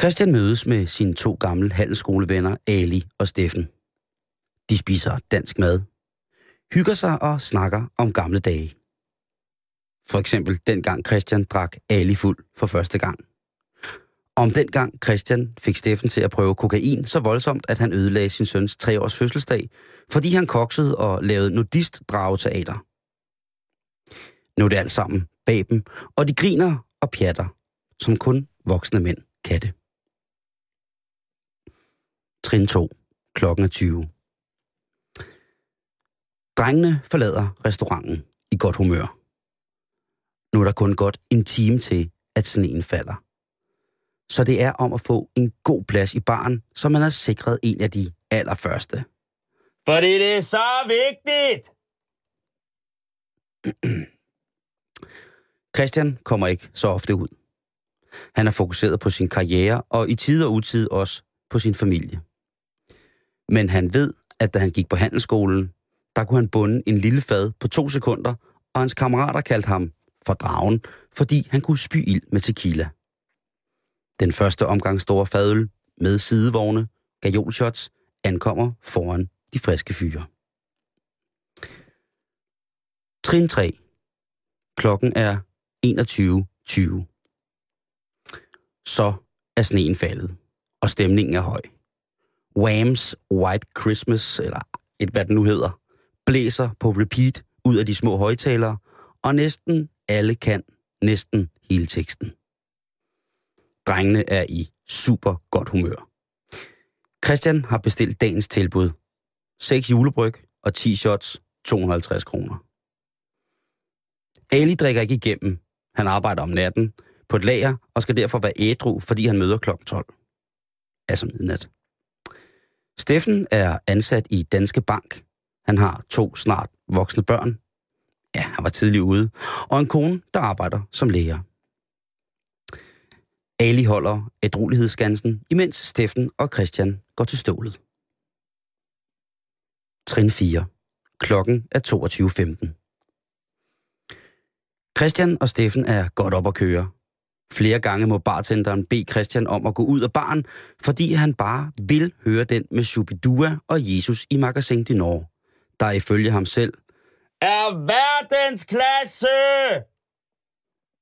S2: Christian mødes med sine to gamle handelsskolevenner, Ali og Steffen. De spiser dansk mad, hygger sig og snakker om gamle dage. For eksempel dengang Christian drak Ali fuld for første gang. Om dengang Christian fik Steffen til at prøve kokain så voldsomt, at han ødelagde sin søns treårs fødselsdag, fordi han koksede og lavede nudist-drageteater. Nu er det alt sammen bag dem, og de griner og pjatter, som kun voksne mænd kan det. Trin 2. Klokken er 20. Drengene forlader restauranten i godt humør. Nu er der kun godt en time til, at sneen falder. Så det er om at få en god plads i baren, så man har sikret en af de allerførste. Fordi det er så vigtigt! Christian kommer ikke så ofte ud. Han er fokuseret på sin karriere, og i tid og utid også på sin familie. Men han ved, at da han gik på handelsskolen, der kunne han bunde en lille fad på to sekunder, og hans kammerater kaldte ham for dragen, fordi han kunne spy ild med tequila. Den første omgang store fadøl med sidevogne, gajolshots, ankommer foran de friske fyre. Trin 3. Klokken er 21.20. Så er sneen faldet, og stemningen er høj. Whams White Christmas, eller et hvad det nu hedder, blæser på repeat ud af de små højtalere, og næsten alle kan næsten hele teksten. Drengene er i super godt humør. Christian har bestilt dagens tilbud. 6 julebryg og 10 shots, 250 kroner. Ali drikker ikke igennem. Han arbejder om natten på et lager og skal derfor være ædru, fordi han møder kl. 12. Altså midnat. Steffen er ansat i Danske Bank. Han har to snart voksne børn. Ja, han var tidlig ude. Og en kone, der arbejder som læger. Ali holder ædruelighedsgansen, imens Steffen og Christian går til stålet. Trin 4. Klokken er 22.15. Christian og Steffen er godt op at køre. Flere gange må bartenderen bede Christian om at gå ud af baren, fordi han bare vil høre den med Shubidua og Jesus i Magasin du Nord, der ifølge ham selv er verdensklasse!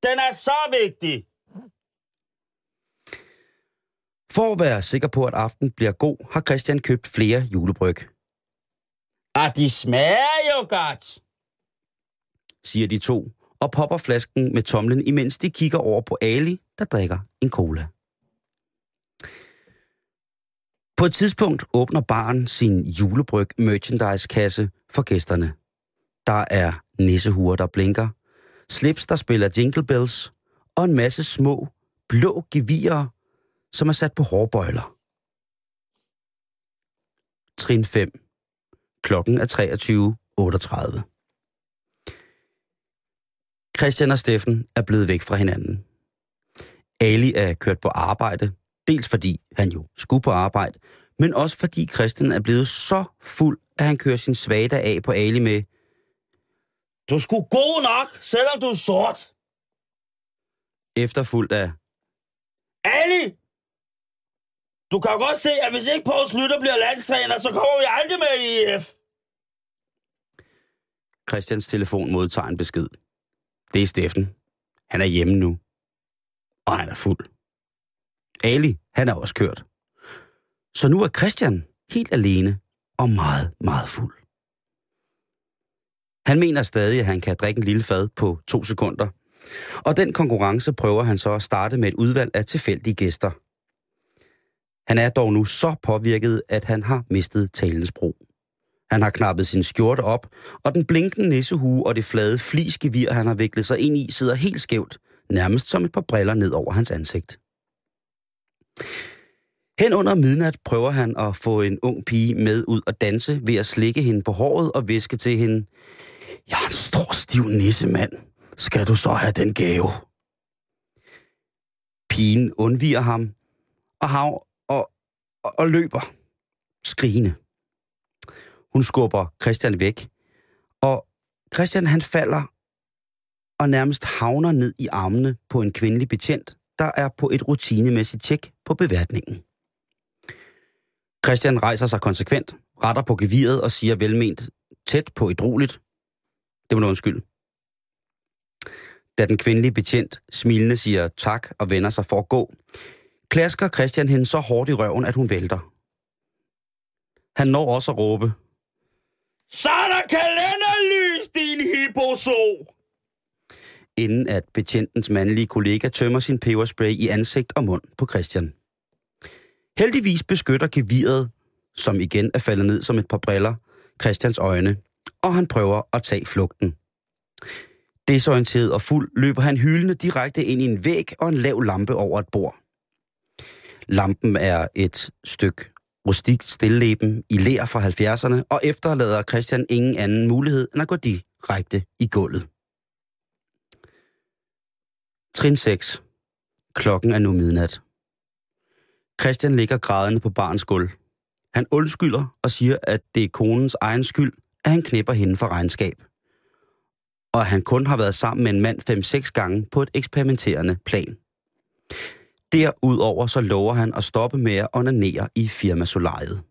S2: Den er så vigtig! For at være sikker på, at aften bliver god, har Christian købt flere julebryg. Ah, de smager jo godt, siger de to, og popper flasken med tomlen, imens de kigger over på Ali, der drikker en cola. På et tidspunkt åbner baren sin julebryg merchandise-kasse for gæsterne. Der er nissehuer, der blinker, slips, der spiller jingle bells, og en masse små, blå gevirer, som er sat på hårbøjler. Trin 5. Klokken er 23.38. Christian og Steffen er blevet væk fra hinanden. Ali er kørt på arbejde, dels fordi han jo skulle på arbejde, men også fordi Christian er blevet så fuld, at han kører sin svada af på Ali med Du skulle god nok, selvom du er sort. Efterfuldt af Ali! Du kan jo godt se, at hvis ikke Poul Slytter bliver landstræner, så kommer vi aldrig med i EF. Christians telefon modtager en besked. Det er Steffen. Han er hjemme nu. Og han er fuld. Ali, han er også kørt. Så nu er Christian helt alene og meget, meget fuld. Han mener stadig, at han kan drikke en lille fad på to sekunder. Og den konkurrence prøver han så at starte med et udvalg af tilfældige gæster – han er dog nu så påvirket, at han har mistet talens brug. Han har knappet sin skjorte op, og den blinkende nissehue og det flade flisgevir, han har viklet sig ind i, sidder helt skævt, nærmest som et par briller ned over hans ansigt. Hen under midnat prøver han at få en ung pige med ud og danse ved at slikke hende på håret og viske til hende, Jeg er en stor, stiv nissemand. Skal du så have den gave? Pigen undviger ham og, hav, og, og, løber, skrigende. Hun skubber Christian væk, og Christian han falder og nærmest havner ned i armene på en kvindelig betjent, der er på et rutinemæssigt tjek på beværtningen. Christian rejser sig konsekvent, retter på geviret og siger velment, tæt på et roligt. Det må du undskylde. Da den kvindelige betjent smilende siger tak og vender sig for at gå, klasker Christian hende så hårdt i røven, at hun vælter. Han når også at råbe, Så er der kalenderlys, din hipposo! Inden at betjentens mandlige kollega tømmer sin peberspray i ansigt og mund på Christian. Heldigvis beskytter geviret, som igen er faldet ned som et par briller, Christians øjne, og han prøver at tage flugten. Desorienteret og fuld løber han hyldende direkte ind i en væg og en lav lampe over et bord. Lampen er et stykke rustikt stilleben i lær fra 70'erne, og efterlader Christian ingen anden mulighed end at gå direkte i gulvet. Trin 6. Klokken er nu midnat. Christian ligger grædende på barns gulv. Han undskylder og siger, at det er konens egen skyld, at han knipper hende for regnskab. Og at han kun har været sammen med en mand 5-6 gange på et eksperimenterende plan. Derudover så lover han at stoppe med at onanere i firmasolariet.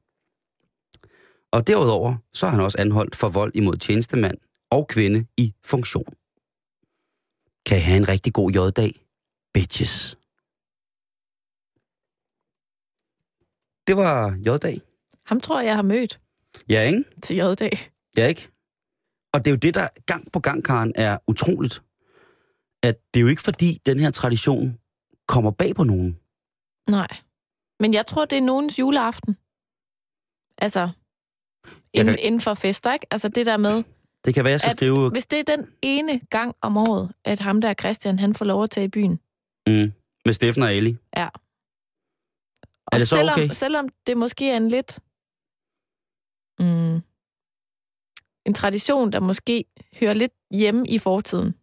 S2: Og derudover så er han også anholdt for vold imod tjenestemand og kvinde i funktion. Kan I have en rigtig god J-dag, bitches. Det var J-dag.
S4: Ham tror jeg, jeg har mødt
S2: Ja, ikke?
S4: til J-dag.
S2: Ja, ikke? Og det er jo det, der gang på gang, Karen, er utroligt. At det er jo ikke fordi, den her tradition kommer bag på nogen.
S4: Nej. Men jeg tror, det er nogens juleaften. Altså, inden,
S2: kan-
S4: inden for fester, ikke? Altså det der med,
S2: Det kan være, jeg skal
S4: At-
S2: skrive...
S4: hvis det er den ene gang om året, at ham der Christian, han får lov at tage i byen.
S2: Mm, med Steffen og Ali.
S4: Ja.
S2: Er det så
S4: selvom,
S2: okay?
S4: selvom det måske er en lidt... Mm, en tradition, der måske hører lidt hjemme i fortiden,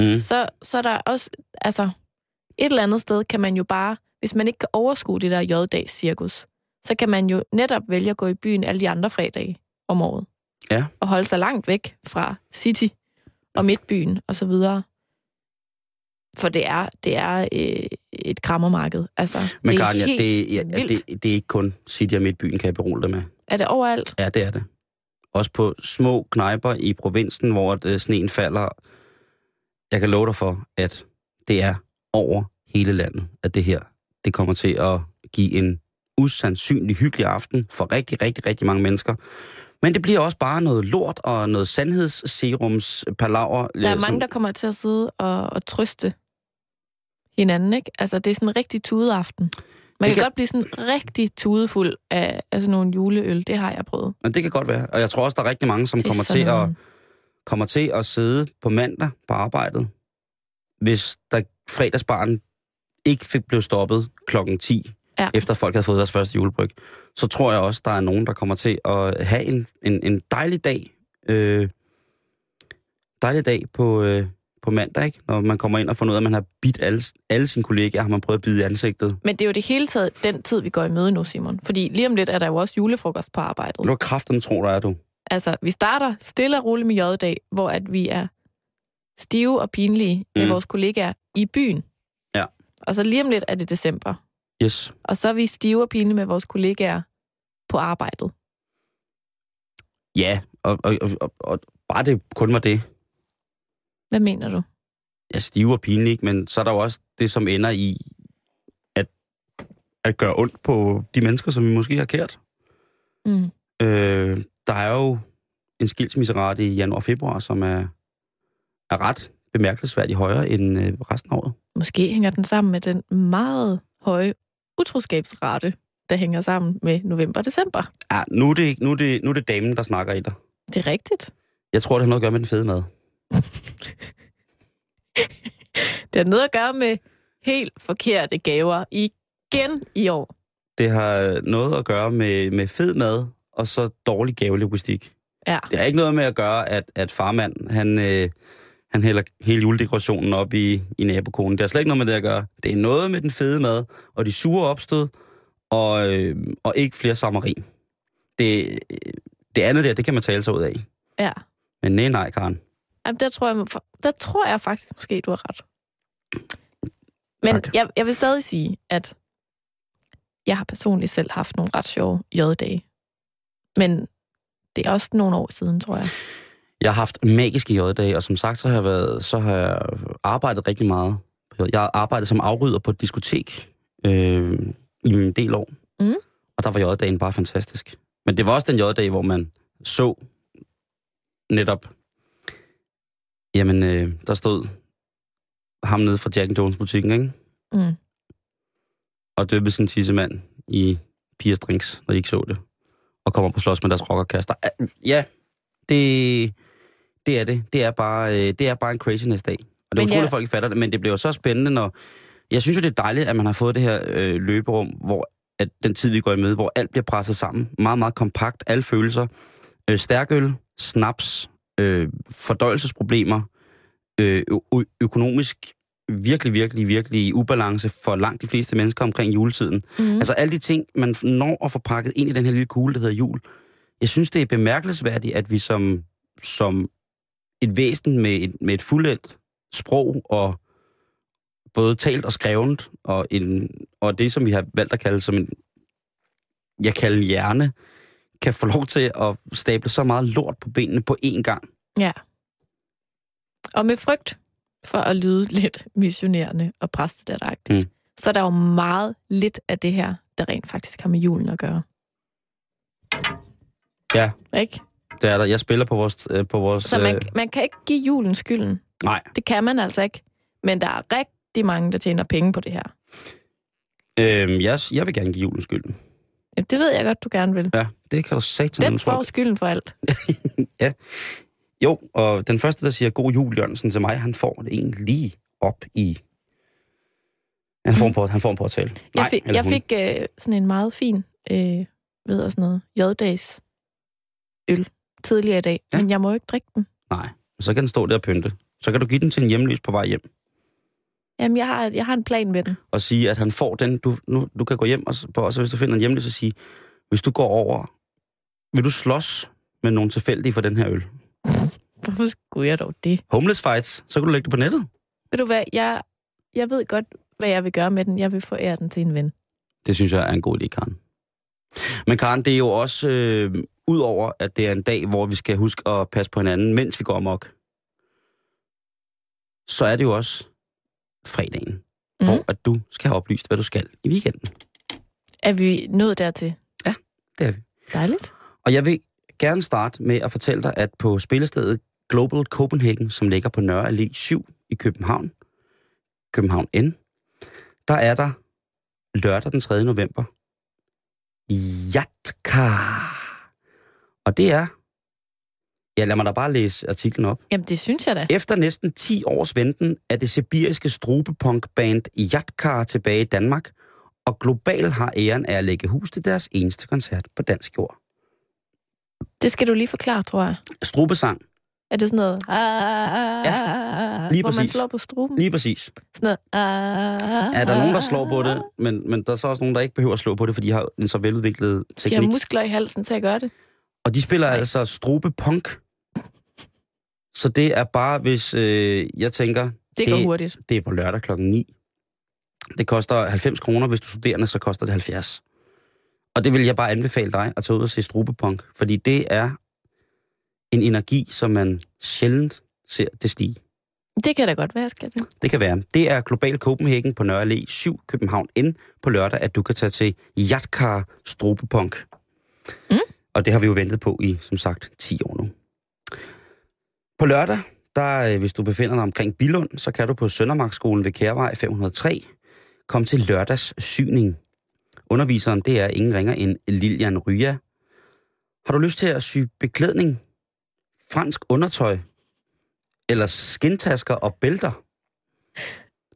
S2: Mm.
S4: så, så er der også... Altså, et eller andet sted kan man jo bare... Hvis man ikke kan overskue det der J-dags cirkus, så kan man jo netop vælge at gå i byen alle de andre fredage om året.
S2: Ja.
S4: Og holde sig langt væk fra City og Midtbyen og så videre. For det er, det er øh, et krammermarked. Altså,
S2: Men
S4: det er
S2: Karen, ja,
S4: helt
S2: det, ja,
S4: vildt.
S2: det, det er ikke kun City og Midtbyen, kan jeg berolige dig med.
S4: Er det overalt?
S2: Ja, det er det. Også på små knejper i provinsen, hvor at, sneen falder. Jeg kan love dig for, at det er over hele landet, at det her det kommer til at give en usandsynlig hyggelig aften for rigtig, rigtig, rigtig mange mennesker. Men det bliver også bare noget lort og noget sandhedsserums palaver.
S4: Der er mange, der kommer til at sidde og, og trøste hinanden, ikke? Altså, det er sådan en rigtig tudeaften. Man kan,
S2: kan-
S4: godt blive sådan rigtig tudefuld af, af sådan nogle juleøl. Det har jeg prøvet.
S2: Men det kan godt være. Og jeg tror også, der er rigtig mange, som
S4: er
S2: kommer til, at, kommer til at sidde på mandag på arbejdet, hvis der fredagsbarn ikke fik blev stoppet klokken 10,
S4: Ja.
S2: efter folk havde fået deres første julebryg, så tror jeg også, der er nogen, der kommer til at have en, en, en dejlig dag, øh, dejlig dag på, øh, på mandag, ikke? når man kommer ind og får af, at man har bidt alle, alle sine kollegaer, har man prøvet at bide i ansigtet.
S4: Men det er jo det hele taget den tid, vi går i møde nu, Simon. Fordi lige om lidt er der jo også julefrokost på arbejdet.
S2: Nu kraften tror der er du.
S4: Altså, vi starter stille og roligt med J-dag, hvor at vi er stive og pinlige med
S2: Mm.
S4: vores kollegaer i byen.
S2: Ja.
S4: Og så lige om lidt er det december.
S2: Yes.
S4: Og så er vi stive og pinlige med vores kollegaer på arbejdet.
S2: Ja, og, og, og, og, bare det kun var det.
S4: Hvad mener du?
S2: ja, stive og pinlig, ikke? men så er der jo også det, som ender i at, at gøre ondt på de mennesker, som vi måske har kært.
S4: Mm.
S2: Øh, der er jo en skilsmisserate i januar-februar, som er, er ret bemærkelsesværdigt højere end øh, resten af året.
S4: Måske hænger den sammen med den meget høje utroskabsrate der hænger sammen med november og december.
S2: Ja, nu er, det, nu, er det, nu er det damen, der snakker i dig.
S4: Det er rigtigt.
S2: Jeg tror, det har noget at gøre med den fede mad.
S4: Det har noget at gøre med helt forkerte gaver igen i år.
S2: Det har noget at gøre med, med fed mad og så dårlig gavelogistik.
S4: Ja.
S2: Det har ikke noget med at gøre, at, at farmand, han, øh, han hælder hele juledekorationen op i, i nabokonen. Det har slet ikke noget med det at gøre. Det er noget med den fede mad, og de sure opstød, og, øh, og ikke flere sammerin. Det, det andet der, det kan man tale sig ud af.
S4: Ja.
S2: Men nej, nej, Karen.
S4: Jamen, der tror jeg, der tror jeg faktisk måske, du har ret. Men
S2: Tak.
S4: jeg, jeg vil stadig sige, at jeg har personligt selv haft nogle ret sjove J-dage. Men det er også nogle år siden, tror jeg.
S2: Jeg har haft magiske J-dage, og som sagt, så har jeg, været, så har jeg arbejdet rigtig meget. Jeg har arbejdet som afrydder på et diskotek øh, i en del år.
S4: Mhm.
S2: Og der var J-dagen bare fantastisk. Men det var også den J-dag, hvor man så netop, jamen, øh, der stod ham nede fra Jack Jones butikken, ikke?
S4: Mm.
S2: Og døbte sin tissemand i pigers drinks, når de ikke så det. Og kommer på slås med deres rockerkaster. Ah, Ja, det, det er det. Det er bare, øh, det er bare en craziness dag. Og det er utroligt,
S4: jeg-
S2: at folk ikke fatter det, men det bliver jo så spændende, når... Jeg synes jo, det er dejligt, at man har fået det her øh, løberum, hvor at den tid, vi går i møde, hvor alt bliver presset sammen. Meget, meget kompakt. Alle følelser. Øh, stærkøl, snaps, øh, fordøjelsesproblemer, øh, økonomisk virkelig, virkelig, virkelig ubalance for langt de fleste mennesker omkring juletiden.
S4: Mm.
S2: Altså alle de ting, man når at få pakket ind i den her lille kugle, der hedder jul. Jeg synes, det er bemærkelsesværdigt, at vi som, som et væsen med et, med et fuldendt sprog og både talt og skrevet, og, en, og det, som vi har valgt at kalde som en, jeg kalder hjerne, kan få lov til at stable så meget lort på benene på én gang.
S4: Ja. Og med frygt for at lyde lidt missionerende og præstedatagtigt,
S2: mm.
S4: så er der jo meget lidt af det her, der rent faktisk har med julen at gøre.
S2: Ja.
S4: Ikke?
S2: Det er der. Jeg spiller på vores... øh, På vores
S4: Så man,
S2: øh,
S4: man kan ikke give julen skylden.
S2: nej.
S4: Det kan man altså ikke. Men der er rigtig mange, der tjener penge på det her.
S2: Øhm, jeg, jeg vil gerne give julen skylden.
S4: Ja, Det ved jeg godt, du gerne vil.
S2: Ja, det kan du satan
S4: Den får skylden for alt.
S2: Jo, og den første, der siger god jul, Jørgensen, til mig, han får det egentlig lige op i... Han får, en på, han får en påtale.
S4: Jeg fik,
S2: eller
S4: jeg
S2: hun.
S4: fik øh, sådan en meget fin, øh, ved jeg sådan noget, J-dags øl tidligere i dag,
S2: Ja.
S4: men jeg må jo ikke drikke den.
S2: Nej, så kan den stå der og pynte. Så kan du give den til en hjemløs på vej hjem.
S4: Jamen, jeg har, jeg har en plan med den.
S2: Og sige, at han får den. Du, nu, du kan gå hjem, og og så hvis du finder en hjemløs, så sige, hvis du går over, vil du slås med nogen tilfældige for den her øl?
S4: Hvorfor skulle jeg dog det?
S2: Homeless fights, så kan du lægge det på nettet.
S4: Ved du hvad, jeg, jeg ved godt, hvad jeg vil gøre med den. Jeg vil forære den til en ven.
S2: Det synes jeg er en god idé, Karen. Men Karen, det er jo også, øh, udover at det er en dag, hvor vi skal huske at passe på hinanden, mens vi går amok, så er det jo også fredagen, mm. Hvor at du skal have oplyst, hvad du skal i weekenden.
S4: Er vi nået dertil?
S2: Det er vi.
S4: Dejligt.
S2: Og jeg vil gerne starte med at fortælle dig, at på spillestedet Global Copenhagen, som ligger på Nørre Allé 7 i København, København N, der er der lørdag den 3. november Jatkar. Og det er... Ja, lad mig da bare læse artiklen op.
S4: Jamen, det synes jeg da.
S2: Efter næsten 10 års venten er det sibiriske strubepunk-band Jatkar tilbage i Danmark, og Global har æren af at lægge hus til deres eneste koncert på dansk jord.
S4: Det skal du lige forklare, tror jeg.
S2: Strubesang,
S4: Er det sådan noget... Ja,
S2: lige
S4: hvor man slår på struben?
S2: lige præcis.
S4: Sådan noget... Ah,
S2: Er der nogen, der slår på det, men, men der er så også nogen, der ikke behøver at slå på det, fordi de har en så veludviklet
S4: De har
S2: teknik.
S4: muskler i halsen til at gøre det.
S2: Og de spiller
S4: Sejt.
S2: altså strubepunk. Så det er bare, hvis øh, jeg tænker,
S4: Det går
S2: Det-
S4: hurtigt.
S2: det er på lørdag klokken 9. Det koster 90 kroner, hvis du er studerende, så koster det 70. Og det vil jeg bare anbefale dig at tage ud og se strubepunk, fordi det er en energi, som man sjældent ser det stige.
S4: Det kan da godt være, skal det.
S2: Det kan være. Det er Global Copenhagen på Nørre Allé 7, København N på lørdag, at du kan tage til Jatkar Strubepunk.
S4: Mm.
S2: Og det har vi jo ventet på i, som sagt, 10 år nu. På lørdag, der, øh, hvis du befinder dig omkring Bilund, så kan du på Søndermarksskolen ved Kærvej 503 komme til lørdags syning. Underviseren, det er ingen ringer end Lilian Rya. Har du lyst til at sy beklædning, fransk undertøj eller skintasker og bælter?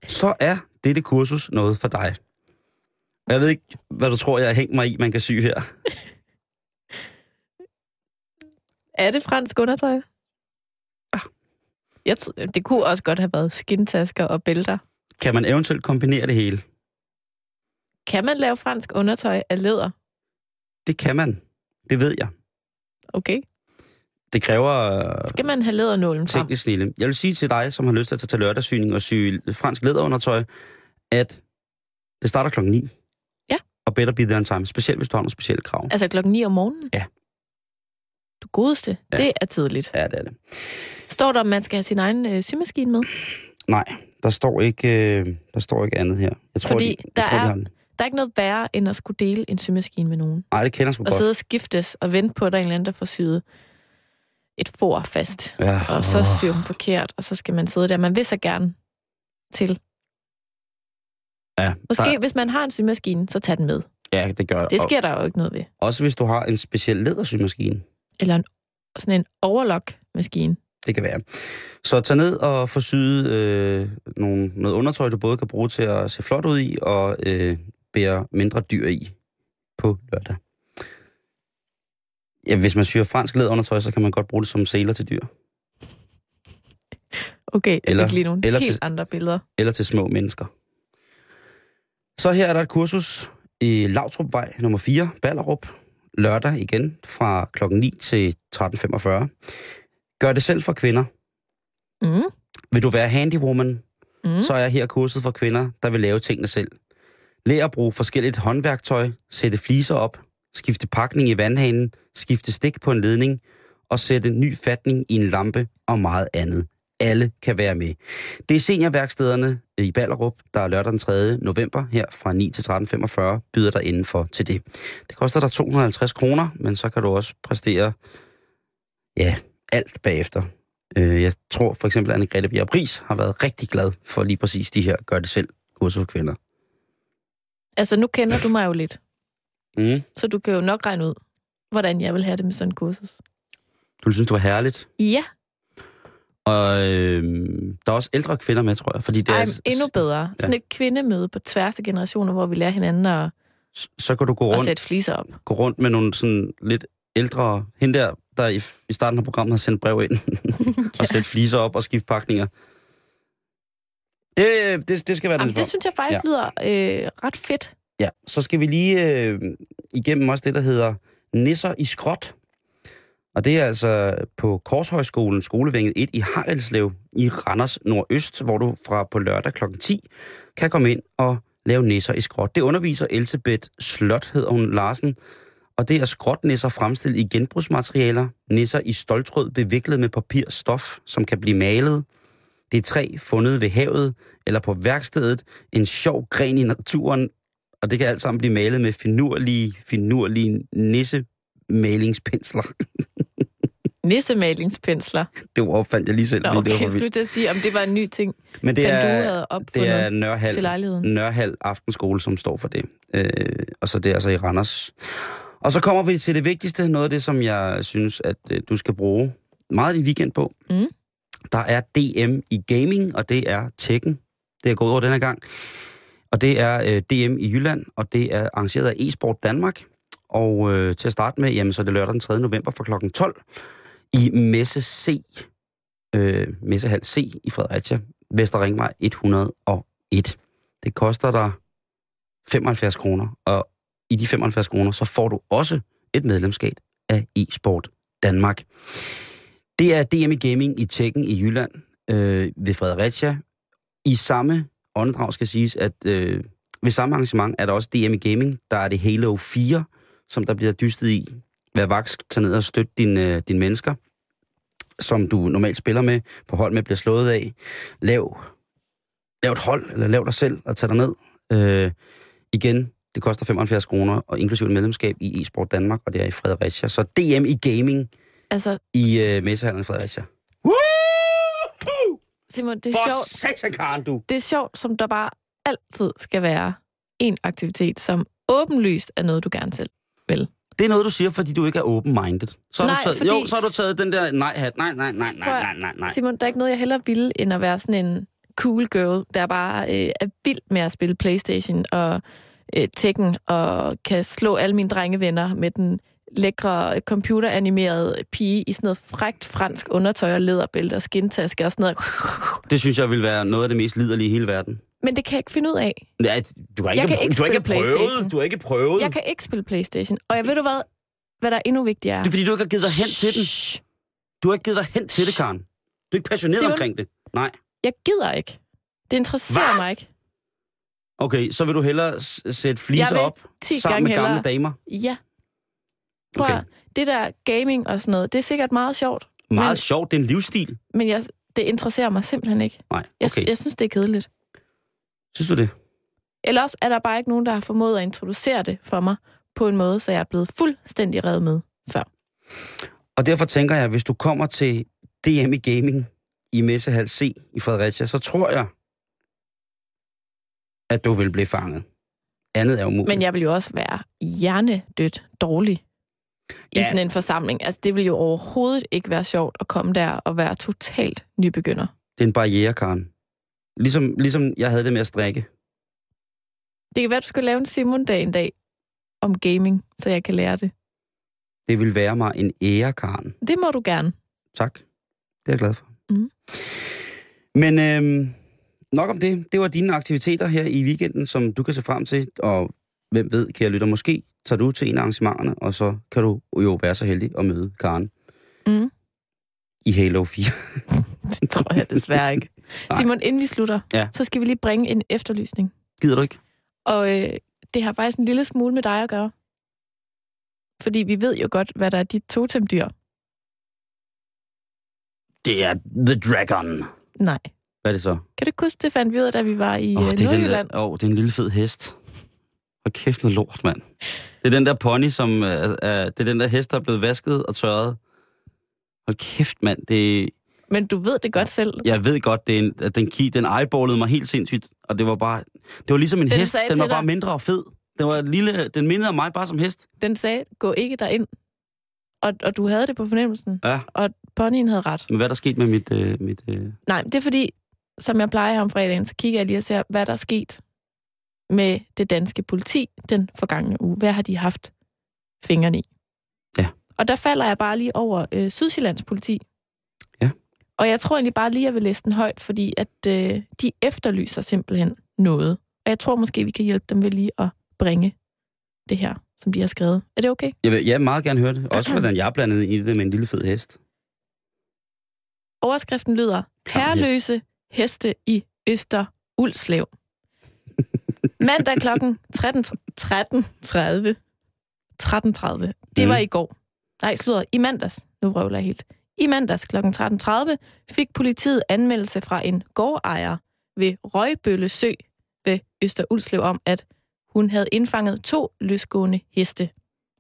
S2: Så er dette kursus noget for dig. Jeg ved ikke, hvad du tror, jeg har hængt mig i, man kan sy her.
S4: Er det fransk undertøj?
S2: Ah.
S4: Jeg t- det kunne også godt have været skintasker og bælter.
S2: Kan man eventuelt kombinere det hele?
S4: Kan man lave fransk undertøj af læder?
S2: Det kan man. Det ved jeg.
S4: Okay.
S2: Det kræver øh,
S4: Skal man have lædernålen frem?
S2: teknisk snille. Jeg vil sige til dig, som har lyst til at tage til lørdagssyning og sy fransk læderundertøj, at det starter klokken 9.
S4: Ja.
S2: Og better be there on time, specielt hvis du har nogle specielle krav.
S4: Altså klokken 9 om morgenen?
S2: Ja.
S4: Du godeste.
S2: Ja.
S4: Det er tidligt.
S2: Ja, det er det.
S4: Står der, om man skal have sin egen øh, symaskine med?
S2: Nej, der står ikke, øh, der står ikke andet her. Jeg tror,
S4: Fordi
S2: de, jeg
S4: der
S2: tror, de
S4: er-
S2: har den.
S4: Der er ikke noget værre, end at skulle dele en symaskine med nogen.
S2: Nej, det kender jeg sgu
S4: Og
S2: godt.
S4: sidde og skiftes og vente på, at der er en eller anden, der får syet et for fast.
S2: Ja,
S4: Og så syr hun forkert, og så skal man sidde der. Man vil så gerne til.
S2: ja,
S4: Måske,
S2: der,
S4: hvis man har en symaskine, så tag den med.
S2: ja, det gør
S4: Det
S2: og,
S4: sker der jo ikke noget ved.
S2: Også hvis du har en speciel lædersymaskine.
S4: Eller en, sådan en overlock-maskine.
S2: Det kan være. Så tag ned og få syet øh, nogle, noget undertøj, du både kan bruge til at se flot ud i, og øh, bære mindre dyr i på lørdag. Ja, hvis man syr fransk læderundertøj, så kan man godt bruge det som seler til dyr.
S4: Okay,
S2: Eller-
S4: fik lige nogle
S2: eller
S4: helt
S2: til-
S4: andre billeder.
S2: Eller til små mennesker. Så her er der et kursus i Lavtrupvej nummer 4, Ballerup. Lørdag igen fra klokken 9 til 13.45. Gør det selv for kvinder.
S4: Mm.
S2: Vil du være handywoman,
S4: Mm.
S2: så er her kurset for kvinder, der vil lave tingene selv. Lær at bruge forskelligt håndværktøj, sætte fliser op, skifte pakning i vandhanen, skifte stik på en ledning og sætte ny fatning i en lampe og meget andet. Alle kan være med. Det er seniorværkstederne i Ballerup, der er lørdag den 3. november her fra 9 til 13.45, byder der indenfor til det. Det koster dig 250 kroner, men så kan du også præstere ja, alt bagefter. Øh, Jeg tror for eksempel, at Anne-Grethe Bjerg Pris har været rigtig glad for lige præcis de her gør det selv kurser for kvinder.
S4: Altså, nu kender du mig jo lidt,
S2: Mm.
S4: så du kan jo nok regne ud, hvordan jeg vil have det med sådan en kursus.
S2: Du synes, det var herligt.
S4: Ja,
S2: Og øh, der er også ældre kvinder med, tror jeg. Fordi det
S4: Ej,
S2: er,
S4: endnu bedre. Sådan et kvindemøde på tværs af generationer, hvor vi lærer hinanden at,
S2: s- så kan du gå rundt,
S4: sætte fliser op.
S2: gå rundt med nogle sådan lidt ældre... Hende der, der i, i starten af programmet har sendt brev ind og sætte fliser op og skifte pakninger. Det, det, det skal være
S4: Jamen,
S2: den
S4: det synes jeg faktisk ja. lyder øh, ret fedt.
S2: Ja, så skal vi lige øh, igennem også det, der hedder Nisser i Skråt. Og det er altså på Korshøjskolen, skolevænget 1 i Haraldslev i Randers Nordøst, hvor du fra på lørdag kl. 10 kan komme ind og lave nisser i skråt. Det underviser Elsebeth Slot, hedder hun Larsen, og det er skråtnisser fremstillet i genbrugsmaterialer, nisser i stoltråd beviklet med papir stof, som kan blive malet. Det er træ fundet ved havet eller på værkstedet, en sjov gren i naturen, og det kan alt sammen blive malet med finurlige, finurlige nissemalingspensler.
S4: Nissemalingspensler.
S2: Det opfandt jeg lige selv,
S4: Nå, okay,
S2: det var
S4: skulle til at sige, om det var en ny ting,
S2: Men det er,
S4: du havde opfundet
S2: det er
S4: til
S2: Nørhal,
S4: lejligheden.
S2: Nørhal Aftenskole, som står for det. Øh, og så det er altså i Randers. Og så kommer vi til det vigtigste, noget af det, som jeg synes, at øh, du skal bruge meget i din weekend på.
S4: Mm.
S2: Der er DM i gaming, og det er Tekken. Det er gået over denne gang. Og det er øh, DM i Jylland, og det er arrangeret af eSport Danmark. Og øh, til at starte med, jamen, så er det lørdag den 3. november fra kl. 12 i Messe C, øh, Messehal C i Fredericia, Vester Ringvej 101. Det koster dig 75 kroner, og i de 75 kroner, så får du også et medlemskab af eSport Danmark. Det er DM i Gaming i Tjekken i Jylland øh, ved Fredericia. I samme åndedrag skal siges, at øh, ved samme arrangement er der også DM i Gaming. Der er det Halo 4, som der bliver dystet i. Vær vaks, tag ned og støt dine, øh, dine mennesker, som du normalt spiller med, på hold med, bliver slået af. Lav, lav et hold, eller lav dig selv og tag dig ned. Øh, igen, det koster 75 kroner, og inklusive medlemskab i eSport Danmark, og det er i Fredericia. Så DM i Gaming
S4: Altså,
S2: i øh, Messehallen i Fredericia.
S4: Simon, det er
S2: For
S4: sjovt.
S2: satan, Karen, du!
S4: Det er sjovt, som der bare altid skal være en aktivitet, som åbenlyst er noget, du gerne selv vil.
S2: Det er noget, du siger, fordi du ikke er open-minded. Så har
S4: Nej,
S2: du taget,
S4: fordi-
S2: Jo, så har du taget den der nej-hat. Nej, nej, nej, nej, nej, nej, nej.
S4: Simon, der er ikke noget, jeg hellere ville, end at være sådan en cool girl, der bare øh, er vild med at spille Playstation og øh, Tekken, og kan slå alle mine drengevenner med den lækre computeranimerede pige i sådan noget frækt fransk undertøj og læderbælte og skintaske og sådan noget.
S2: Det synes jeg vil være noget af det mest liderlige i hele verden.
S4: Men det kan jeg ikke finde ud af.
S2: Ja, du har ikke,
S4: Jeg kan ikke
S2: du har ikke prøvet. Du har ikke prøvet.
S4: Jeg kan ikke spille Playstation. Og jeg ved du hvad, hvad der er endnu vigtigere?
S2: Det er fordi, du ikke har givet dig hen til den. Du har ikke givet dig hen til det, Karen. Du er ikke passioneret
S4: Simon?
S2: omkring det. Nej.
S4: Jeg gider ikke. Det interesserer
S2: Hva?
S4: mig ikke.
S2: Okay, så vil du hellere sætte
S4: Jeg
S2: fliser op
S4: 10
S2: sammen med gamle
S4: hellere.
S2: damer.
S4: Ja. Prøv
S2: Okay.
S4: det der gaming og sådan noget, det er sikkert meget sjovt.
S2: Meget
S4: Men-
S2: sjovt. Det er en livsstil.
S4: Men jeg, det interesserer mig simpelthen ikke.
S2: Nej,
S4: Jeg,
S2: okay.
S4: jeg synes, det er kedeligt.
S2: Synes du det?
S4: Eller også er der bare ikke nogen, der har formået at introducere det for mig på en måde, så jeg er blevet fuldstændig revet med før.
S2: Og derfor tænker jeg, hvis du kommer til DM i Gaming i Messehal C i Fredericia, så tror jeg, at du vil blive fanget. Andet er umuligt.
S4: Men jeg vil jo også være hjernedødt dårlig i
S2: Ja.
S4: sådan en forsamling. Altså, det vil jo overhovedet ikke være sjovt at komme der og være totalt nybegynder.
S2: Det er en barriere, Karen. Ligesom, ligesom jeg havde det med at strikke.
S4: Det kan være, du skal lave en Simon-dag en dag om gaming, så jeg kan lære det.
S2: Det vil være mig en ære, Karen.
S4: Det må du gerne.
S2: Tak. Det er jeg glad for.
S4: Mhm.
S2: Men øhm, nok om det. Det var dine aktiviteter her i weekenden, som du kan se frem til. Og hvem ved, kære lytter, måske tager du til en af arrangementerne, og så kan du jo være så heldig at møde Karen
S4: Mm.
S2: i Halo 4.
S4: Det tror jeg desværre ikke.
S2: Nej.
S4: Simon, inden vi slutter,
S2: Ja.
S4: så skal vi lige bringe en efterlysning.
S2: Gider du ikke?
S4: Og øh, det har faktisk en lille smule med dig at gøre. Fordi vi ved jo godt, hvad der er dit totemdyr.
S2: Det er The Dragon.
S4: Nej.
S2: Hvad er det så?
S4: Kan du huske, det fandt vi ud af, da vi var i
S2: Åh,
S4: oh,
S2: det, den,
S4: Nordjylland?
S2: der, oh, det er en lille fed hest. Og kæft noget lort, mand. Det er den der pony, som... Øh, øh, det er den der hest, der er blevet vasket og tørret. Hold kæft, mand. Det,
S4: Men du ved det godt selv.
S2: jeg ved godt, det er en, at den, ki- den eyeballede mig helt sindssygt. Og det var bare... Det var ligesom en
S4: Den
S2: hest. Den var
S4: til
S2: bare
S4: dig-
S2: mindre og fed. Den, var lille, den mindede mig bare som hest.
S4: Den sagde, gå ikke derind. Og, og du havde det på fornemmelsen.
S2: Ja.
S4: Og ponyen havde ret.
S2: Men hvad er der sket med mit... Øh, mit øh...
S4: Nej, det er fordi, som jeg plejer her om fredagen, så kigger jeg lige og ser, hvad der er sket med det danske politi den forgangne uge. Hvad har de haft fingrene i?
S2: Ja.
S4: Og der falder jeg bare lige over øh, Sydsjællands politi. Og jeg tror egentlig bare lige, at jeg vil læse den højt, fordi at øh, de efterlyser simpelthen noget. Og jeg tror måske, vi kan hjælpe dem ved lige at bringe det her, som de har skrevet. Er det okay?
S2: Jeg vil jeg meget gerne høre det. Også hvordan jeg er blandet i det med en lille fed hest.
S4: Overskriften lyder, herreløse heste i Øster Ulslev. Mandag klokken 13 13.30. 13.30. Det var
S2: Mm.
S4: i går. Nej, slutter. I mandags. Nu vrøvler jeg helt. I mandags klokken 13.30 fik politiet anmeldelse fra en gårdejer ved Røgbølle Sø ved Øster Ulslev om, at hun havde indfanget to løsgående heste.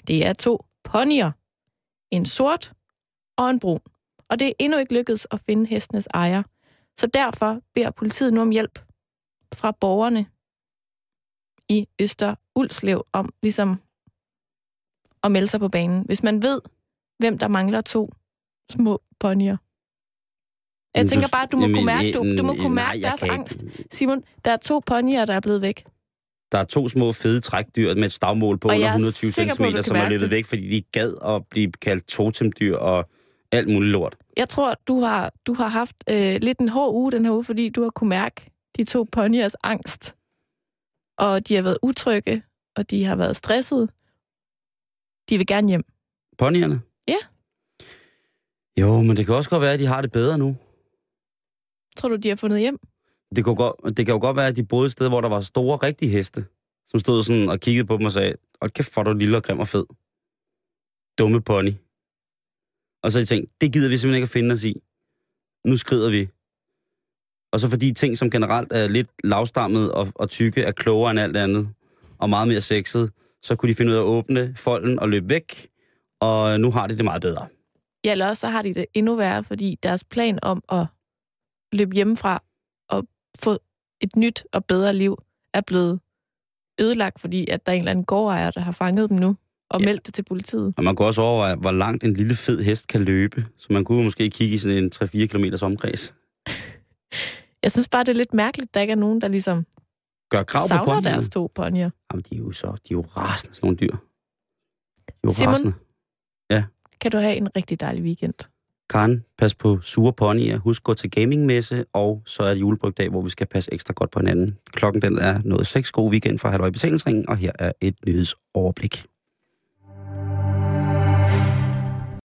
S4: Det er to ponyer. En sort og en brun. Og det er endnu ikke lykkedes at finde hestenes ejer. Så derfor beder politiet nu om hjælp fra borgerne i Øster Ulslev om ligesom at melde sig på banen. Hvis man ved, hvem der mangler to små ponyer. Jeg
S2: Men
S4: tænker bare, at du må
S2: Jamen,
S4: kunne mærke, du, du må kunne
S2: nej,
S4: mærke
S2: jeg
S4: deres
S2: kan
S4: angst. Simon, der er to ponyer, der er blevet væk.
S2: Der er to små fede trækdyr med et stavmål på
S4: Og
S2: under
S4: jeg er
S2: 120
S4: sikker
S2: cm,
S4: på,
S2: som er løbet væk, fordi de gad at blive kaldt totemdyr og alt muligt lort.
S4: Jeg tror, du har, du har haft øh, lidt en hård uge den her uge, fordi du har kunne mærke de to ponyers angst. Og de har været utrygge, og de har været stressede. De vil gerne hjem.
S2: Ponyerne?
S4: Ja.
S2: Jo, men det kan også godt være, at de har det bedre nu.
S4: Tror du, de har fundet hjem?
S2: Det kan, godt, det kan jo godt være, at de boede et sted, hvor der var store, rigtige heste, som stod sådan og kiggede på dem og sagde, hold kæft, hvor du lille og grim og fed. Dumme pony. Og så har de tænkt, det gider vi simpelthen ikke at finde os i. Nu skrider vi. Og så fordi ting, som generelt er lidt lavstammet og, og tykke, er klogere end alt andet, og meget mere sexet, så kunne de finde ud af at åbne folden og løbe væk, og nu har de det meget bedre.
S4: Ja, eller også så har de det endnu værre, fordi deres plan om at løbe hjemmefra og få et nyt og bedre liv er blevet ødelagt, fordi at der er en eller anden gårdejer, der har fanget dem nu og
S2: Ja.
S4: meldt det til politiet.
S2: Og man kunne også overveje, hvor langt en lille fed hest kan løbe. Så man kunne måske kigge i sådan en 3-4 km omkreds.
S4: Jeg synes bare, det er lidt mærkeligt, at der ikke er nogen, der ligesom
S2: Gør krav på
S4: savner
S2: ponyerne.
S4: deres to ponyer.
S2: Jamen, de er jo så, de er jo rasende, sådan nogle dyr. De er jo
S4: Simon?
S2: rasende.
S4: Kan du have en rigtig dejlig weekend.
S2: Karen, pas på sure ponyer. Husk at gå til gamingmesse, og så er det julebrygdag, hvor vi skal passe ekstra godt på hinanden. Klokken den er nået 6. God weekend fra Halløj Betalingsringen, og her er et nyhedsoverblik.